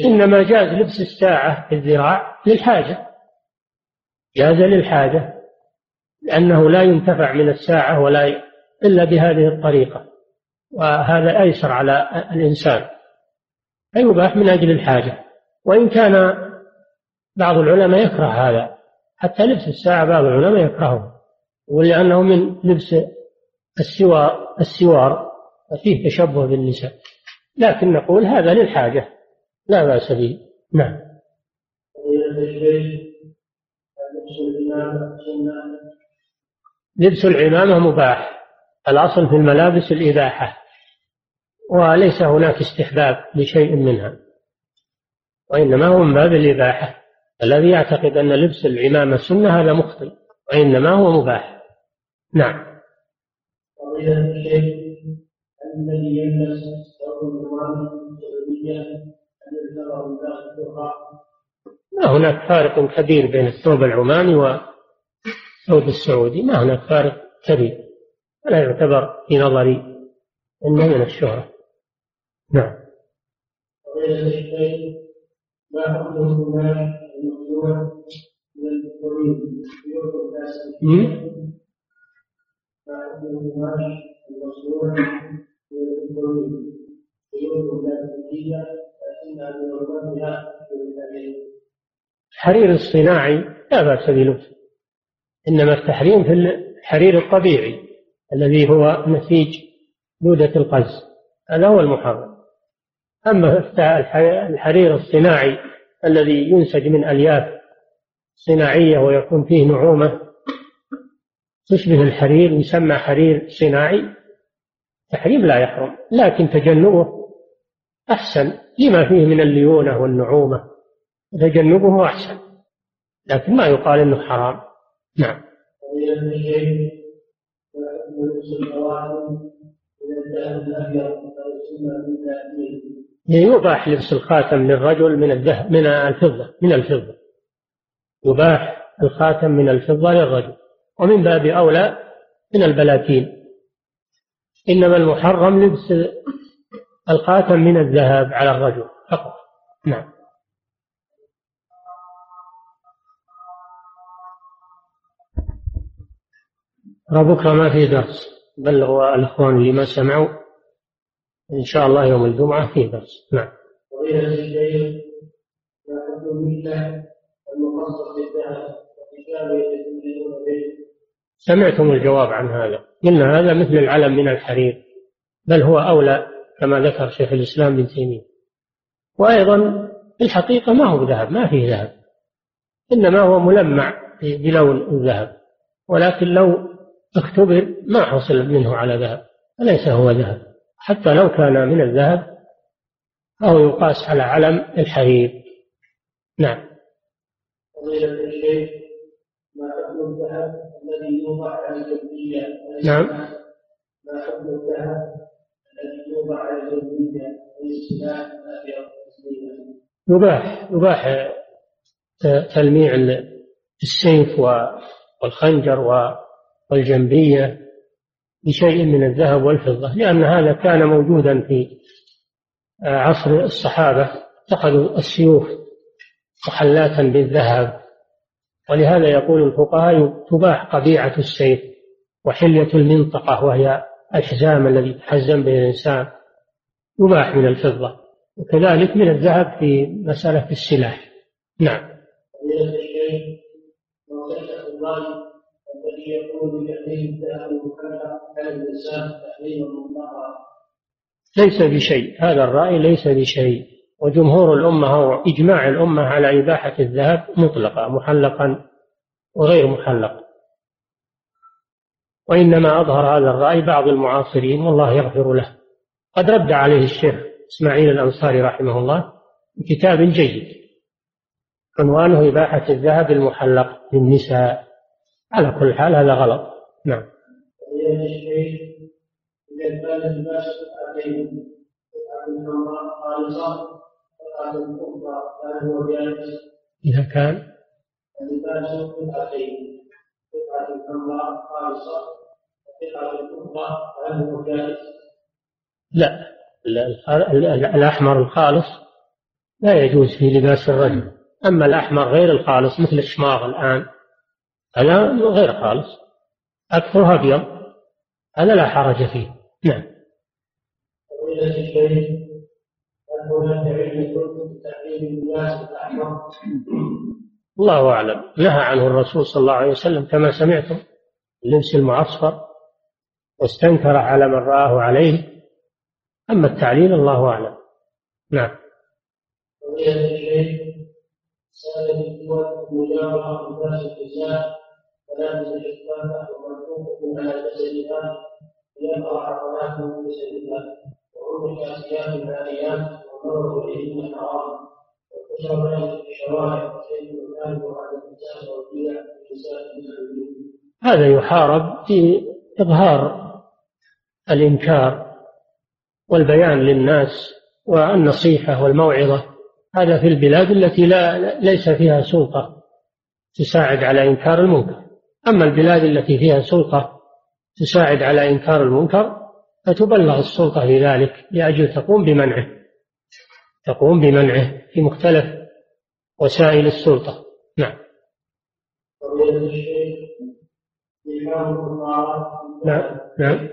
إنما جاز لبس الساعة في الذراع للحاجة. جاز للحاجة. لأنه لا ينتفع من الساعة ولا إلا بهذه الطريقة وهذا أيسر على الإنسان. فيباح من أجل الحاجة. وإن كان بعض العلماء يكره هذا حتى لبس الساعة بعض العلماء يكرهه ولأنه من لبس السوار السوار فيه تشبه بالنساء. لكن نقول هذا للحاجة لا بأس به. نعم. لبس العمامة مباح. الأصل في الملابس الإباحة. وليس هناك استحباب لشيء منها. وإنما هو من باب الإباحة. الذي يعتقد أن لبس العمامة سنة هذا مخطئ. وإنما هو مباح. نعم. الذي يلبس ما هناك فارق كبير بين الثوب العماني والثوب السعودي ما هناك فارق كبير ولا يعتبر في نظري إنه من الشهرة. نعم. ما حكم المال الممنوع من الحرير الصناعي لا بأس بلبسه إنما التحريم في الحرير الطبيعي الذي هو نسيج دودة القز هذا هو المحرم. أما الحرير الصناعي الذي ينسج من ألياف صناعية ويكون فيه نعومة تشبه الحرير يسمى حرير صناعي تحريم لا يحرم لكن تجنبه أحسن لما فيه من الليونة والنعومة تجنبه أحسن لكن ما يقال أنه حرام. نعم. يباح لبس الخاتم للرجل من الذهب من الفضة من الفضة. يباح الخاتم من الفضة للرجل. ومن باب أولى من البلاتين إنما المحرم لبس الخاتم من الذهب على الرجل فقط. نعم. بكرة ما في درس. بلغوا الإخوان اللي ما سمعوا إن شاء الله يوم الجمعة في درس. نعم. المخصص بالذهب سمعتم الجواب عن هذا. قلنا هذا مثل العلم من الحرير بل هو أولى كما ذكر شيخ الإسلام بن تيمية. وأيضا في الحقيقة ما هو ذهب ما فيه ذهب. إنما هو ملمع بلون الذهب. ولكن لو اختبر ما حصل منه على ذهب فليس هو ذهب؟ حتى لو كان من الذهب فهو يقاس على علم الحرير نعم. ما حكم الذهب الذي يوضع على الجلدية؟ نعم. ما حكم الذهب الذي يوضع على الجلدية؟ يباح يباح تلميع السيف والخنجر والجنبية بشيء من الذهب والفضة لأن هذا كان موجودا في عصر الصحابة اتخذوا السيوف محلاة بالذهب. ولهذا يقول الفقهاء تباح قبيعة السيف وحلية المنطقة وهي الحزام الذي يتحزم به الإنسان يباح من الفضة وكذلك من الذهب في مسألة السلاح. نعم. ليس بشيء. هذا الرأي ليس بشيء. وجمهور الأمة هو إجماع الأمة على إباحة الذهب مطلقا محلقا وغير محلق. وإنما أظهر هذا الرأي بعض المعاصرين والله يغفر له. قد رد عليه الشيخ إسماعيل الأنصاري رحمه الله بكتاب جيد. عنوانه إباحة الذهب المحلق للنساء. على كل حال هذا غلط نعم إذا كان؟ إذا؟ لا الأحمر الخالص لا يجوز في لباس الرجل أما الأحمر غير الخالص مثل الشماغ الآن هذا غير خالص. أكثرها أبيض هذا لا حرج فيه. نعم. الله أعلم. نهى عنه الرسول صلى الله عليه وسلم كما سمعتم اللبس المعصفر واستنكر على من رآه عليه. أما التعليل الله أعلم. نعم. سأل الدول مجاورة لباس النساء تزل الإخفاء ومنفوخة على جسدها ليقع عضلاته بجسدها وعرف كاسيات العاريات والنظر إليهن حرام في الشوارع وسيد المكان وعلى النساء والبيع النساء هذا يحارب في إظهار الإنكار والبيان للناس والنصيحة والموعظة. هذا في البلاد التي لا ليس فيها سلطة تساعد على إنكار المنكر. أما البلاد التي فيها سلطة تساعد على إنكار المنكر فتبلغ السلطة بذلك لأجل تقوم بمنعه. تقوم بمنعه في مختلف وسائل السلطة. نعم. نعم نعم.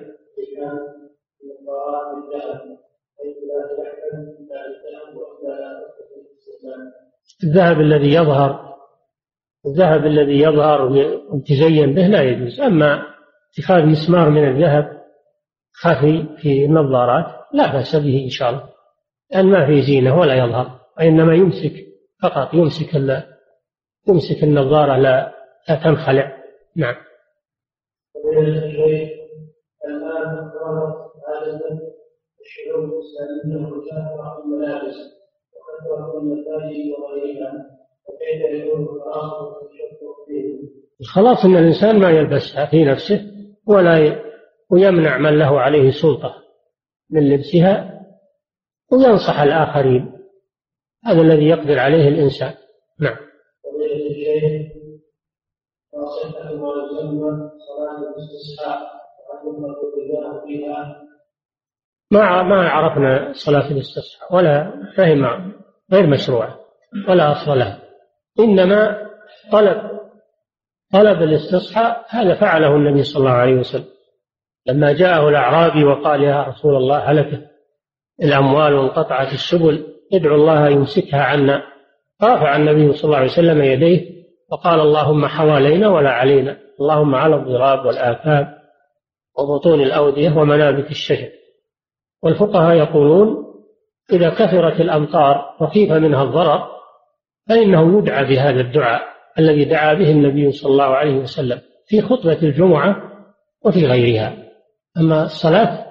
الذهب الذي يظهر الذهب الذي يظهر وتزين به لا يجوز. أما اتخاذ مسمار من الذهب خفي في النظارات لا بأس به إن شاء الله. لأن ما في زينة ولا يظهر وإنما يمسك فقط يمسك يمسك النظارة لا, لا تنخلع. نعم. الشعوب الإسلامية في الملابس الخلاص أن الإنسان ما يلبسها في نفسه ولا ويمنع من له عليه سلطة من لبسها وينصح الآخرين. هذا الذي يقدر عليه الإنسان. نعم. ما ما عرفنا صلاة الاستصحاء ولا فهم غير مشروعة ولا أصل لها. إنما طلب طلب الاستصحاء هذا فعله النبي صلى الله عليه وسلم. لما جاءه الأعرابي وقال يا رسول الله هلكت الأموال وانقطعت السبل ادعو الله يمسكها عنا. رفع النبي صلى الله عليه وسلم يديه وقال اللهم حوالينا ولا علينا اللهم على الضراب والآكاب وبطون الأودية ومنابت الشجر. والفقهاء يقولون إذا كثرت الأمطار وخيف منها الضرر فإنه يدعى بهذا الدعاء الذي دعا به النبي صلى الله عليه وسلم في خطبة الجمعة وفي غيرها. أما الصلاة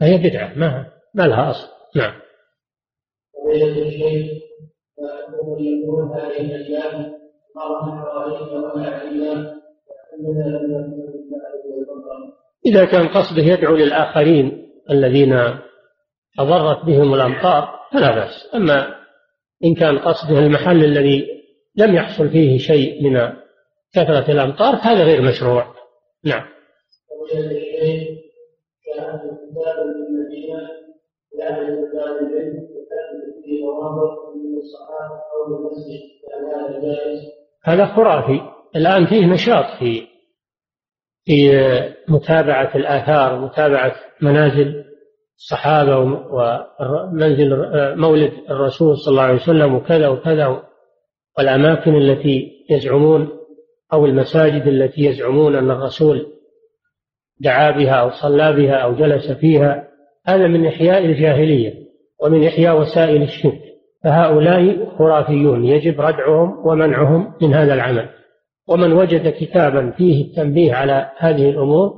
فهي بدعة ما ما لها أصل. نعم. إذا كان قصده يدعو للآخرين الذين أضرت بهم الأمطار فلا بأس. أما إن كان قصده المحل الذي لم يحصل فيه شيء من كثرة الأمطار هذا غير مشروع. نعم. هذا خرافي. الآن فيه نشاط في في متابعة الآثار ومتابعة منازل الصحابة ومنزل مولد الرسول صلى الله عليه وسلم وكذا وكذا والأماكن التي يزعمون أو المساجد التي يزعمون أن الرسول دعا بها أو صلى بها أو جلس فيها هذا من إحياء الجاهلية ومن إحياء وسائل الشرك. فهؤلاء خرافيون يجب ردعهم ومنعهم من هذا العمل. ومن وجد كتابا فيه التنبيه على هذه الأمور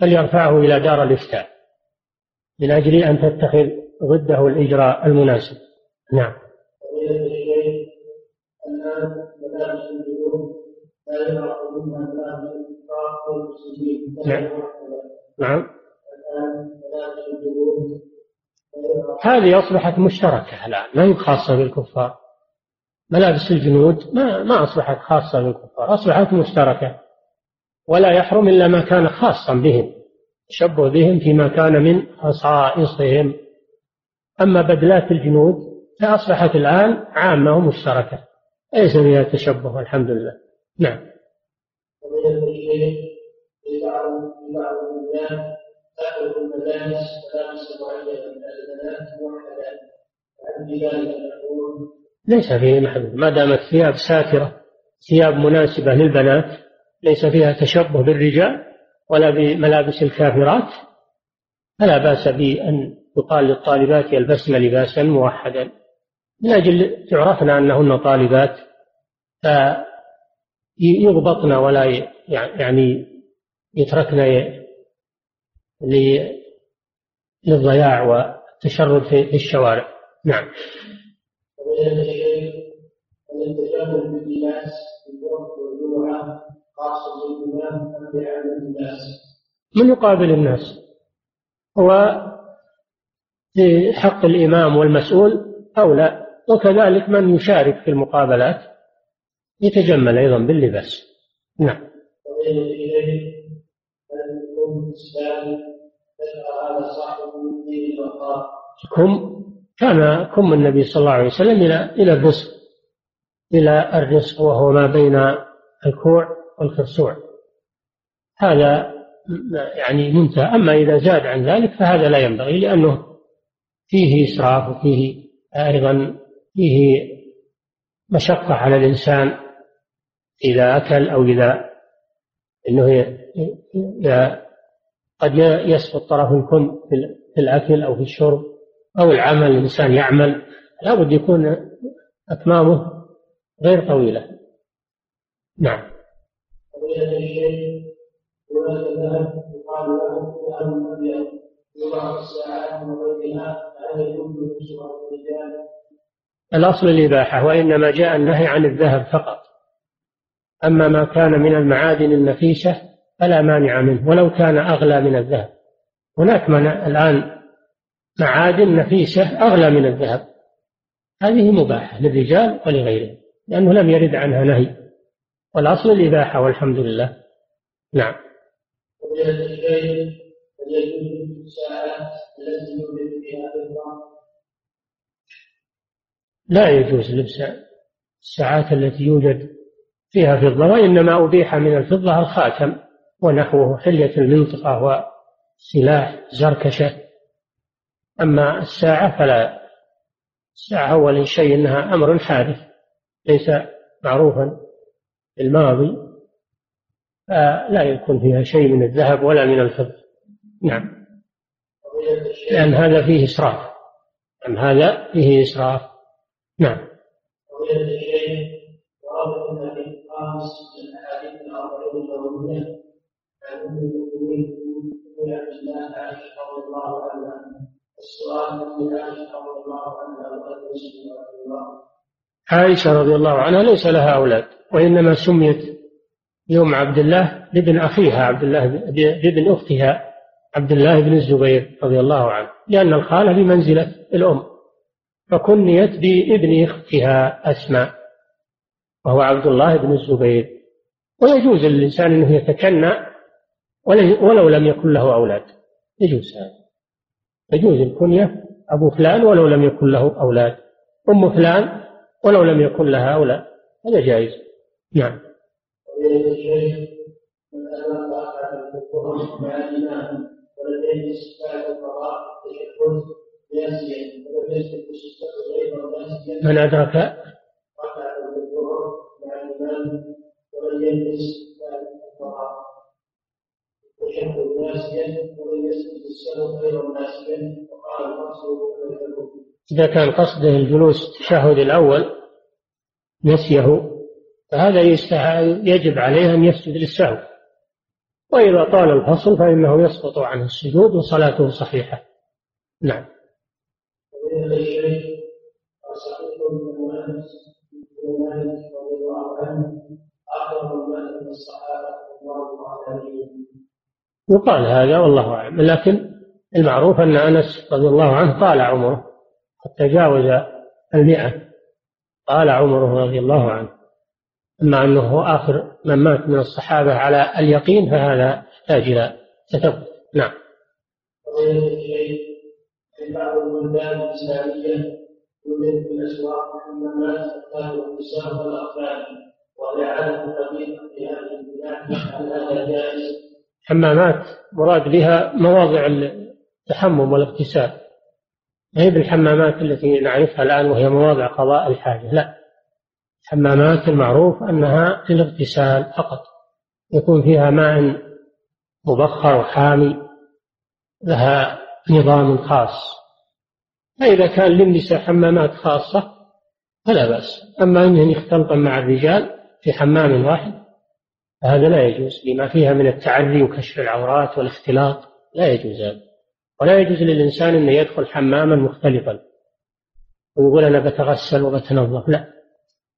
فليرفعه إلى دار الإفتاء. من أجل أن تتخذ ضده الإجراء المناسب. نعم. نعم. نعم. هذه أصبحت مشتركة الآن ما هي خاصة بالكفار؟ ملابس الجنود ما ما أصبحت خاصة بالكفار أصبحت مشتركة ولا يحرم إلا ما كان خاصا بهم. تشبه بهم فيما كان من خصائصهم أما بدلات الجنود فأصبحت الآن عامة ومشتركة. ليس فيها تشبه والحمد لله. نعم. ليس فيه محذور. ما دامت ثياب ساترة ثياب مناسبة للبنات ليس فيها تشبه بالرجال ولا بملابس الكافرات فلا بأس بأن يقال للطالبات يلبسن لباسا موحدا. من أجل تعرفن أنهن طالبات فيضبطن ولا يعني يتركن للضياع والتشرد في الشوارع. نعم. من يقابل الناس؟ هو في حق الإمام والمسؤول أولى وكذلك من يشارك في المقابلات يتجمل أيضا باللباس. نعم. كم كان كم النبي صلى الله عليه وسلم إلى إلى الرزق إلى الرزق وهو ما بين الكوع والخرسوع هذا يعني منتهى. أما إذا زاد عن ذلك فهذا لا ينبغي لأنه فيه إسراف وفيه أيضا فيه مشقة على الإنسان إذا أكل أو إذا أنه قد يسقط طرف الكم في الأكل أو في الشرب أو العمل الإنسان يعمل لابد يكون أكمامه غير طويلة. نعم. الأصل الإباحة وإنما جاء النهي عن الذهب فقط. أما ما كان من المعادن النفيسة فلا مانع منه ولو كان أغلى من الذهب. هناك من الآن معادن نفيسة أغلى من الذهب. هذه مباحة للرجال ولغيرهم لأنه لم يرد عنها نهي. والأصل الإباحة والحمد لله. نعم. لا يجوز لبس الساعات التي يوجد فيها فضة وإنما أبيح من الفضة الخاتم ونحوه حلية المنطقة وسلاح زركشة. أما الساعة فلا الساعة أول شيء أنها أمر حادث ليس معروفا في الماضي فلا يكون فيها شيء من الذهب ولا من الفضة. نعم. لأن هذا فيه إسراف. أم هذا فيه إسراف. نعم. عائشة رضي الله عنها ليس لها أولاد وإنما سميت يوم عبد الله بابن أخيها عبد الله بابن أختها عبد الله بن الزبير رضي الله عنه لأن الخالة بمنزلة الأم فكنيت بابن أختها أسماء وهو عبد الله بن الزبير. ويجوز للإنسان أنه يتكنى ولو لم يكن له أولاد. يجوز هذا. يجوز الكنية أبو فلان ولو لم يكن له أولاد أم فلان ولو لم يكن لها أولاد. هذا جائز. نعم. من يلبس إذا كان قصده الجلوس التشهد الأول نسيه فهذا يجب عليه أن يسجد للسهو. وإذا طال الفصل فإنه يسقط عنه السجود وصلاته صحيحة. نعم. يقال هذا والله أعلم. لكن المعروف أن أنس رضي الله عنه طال عمره تجاوز المئة. طال عمره رضي الله عنه. أما أنه هو آخر من مات من الصحابة على اليقين فهذا يحتاج إلى تثبت نعم؟ حمامات مراد بها مواضع التحمم والاغتسال. ما هي بالحمامات التي نعرفها الآن وهي مواضع قضاء الحاجة؟ لا. الحمامات المعروف أنها للاغتسال فقط يكون فيها ماء مبخر وحامي لها نظام خاص. فإذا كان للنساء حمامات خاصة فلا بأس. أما أنهم يختلطن مع الرجال في حمام واحد هذا لا يجوز لما فيها من التعري وكشف العورات والاختلاط لا يجوز هذا. ولا يجوز للإنسان أن يدخل حماما مختلطا. ويقول أنا بتغسل وبتنظف لا.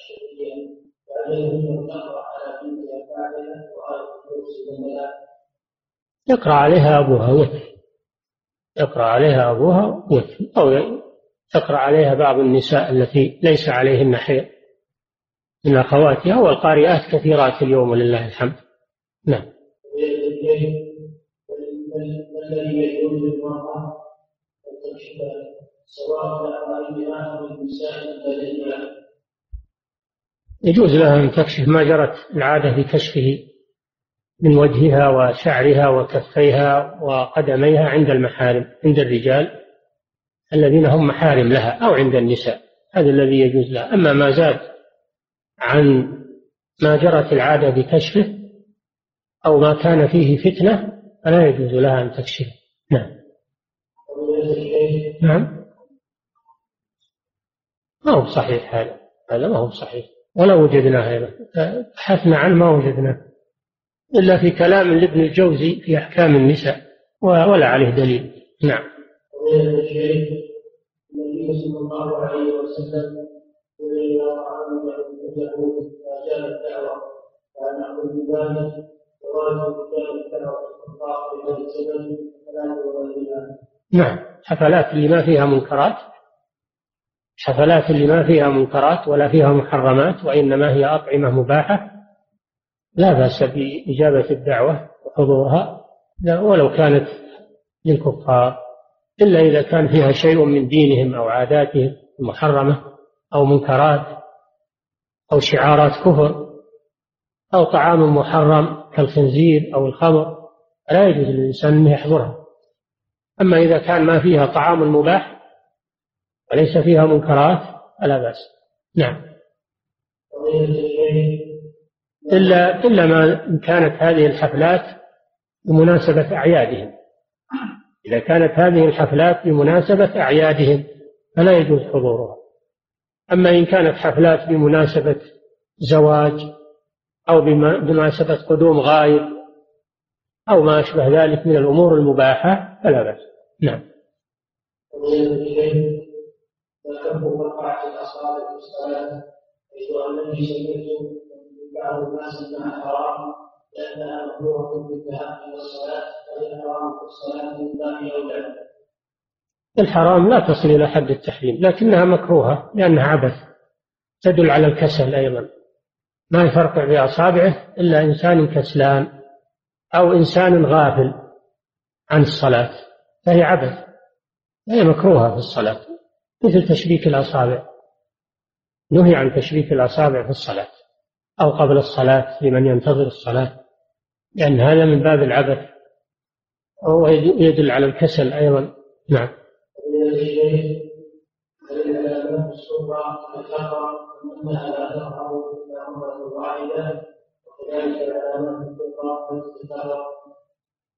الشركية أن يقرأ على بنتها فاعلة الكرسي يقرأ عليها أبوها وكل يقرأ عليها أبوها وكل أو يقرأ عليها بعض النساء التي ليس عليهن حيض من أخواتها والقارئات كثيرات اليوم ولله الحمد. نعم. الذي يجوز للمرأة أن تكشف سواء يجوز لها أن تكشف ما جرت العادة بكشفه من وجهها وشعرها وكفيها وقدميها عند المحارم عند الرجال الذين هم محارم لها أو عند النساء. هذا الذي يجوز لها. أما ما زاد عن ما جرت العادة بكشفه أو ما كان فيه فتنة فلا يجوز لها أن تكشف نعم. نعم. ما هو صحيح هذا؟ هذا ما هو صحيح. ولا وجدناه بحثنا عنه ما وجدناه. إلا في كلام لابن الجوزي في أحكام النساء ولا عليه دليل. نعم. النبي صلى الله عليه وسلم بذلك نعم. حفلات اللي ما فيها منكرات؟ حفلات اللي ما فيها منكرات ولا فيها محرمات وإنما هي أطعمة مباحة. لا بأس بإجابة الدعوة وحضورها ولو كانت للكفار. إلا إذا كان فيها شيء من دينهم أو عاداتهم المحرمة أو منكرات أو شعارات كفر أو طعام محرم كالخنزير أو الخمر لا يجوز للإنسان أن يحضرها. أما إذا كان ما فيها طعام مباح وليس فيها منكرات فلا بأس. نعم. إلا إلا ما كانت هذه الحفلات بمناسبة أعيادهم. إذا كانت هذه الحفلات بمناسبة أعيادهم فلا يجوز حضورها. أما إن كانت حفلات بمناسبة زواج أو بمناسبة قدوم غائب أو ما أشبه ذلك من الأمور المباحة فلا بأس. نعم. الصلاة حيث أنني سمعت بعض الناس حرام لأنها مكروهة بالذهاب فهي حرام في الصلاة من باب أولى الحرام لا تصل إلى حد التحريم لكنها مكروهة لأنها عبث تدل على الكسل أيضا. ما يفرقع بأصابعه؟ إلا إنسان كسلان أو إنسان غافل عن الصلاة فهي عبث هي مكروهة في الصلاة. مثل تشبيك الأصابع. نهي عن تشبيك الأصابع في الصلاة أو قبل الصلاة لمن ينتظر الصلاة لأن هذا من باب العبث. وهو يدل على الكسل أيضا. نعم.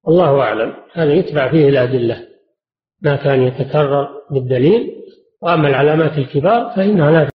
الله أعلم. هذا يتبع فيه الأدلة. ما كان يتكرر بالدليل وأما العلامات الكبار فإنها لا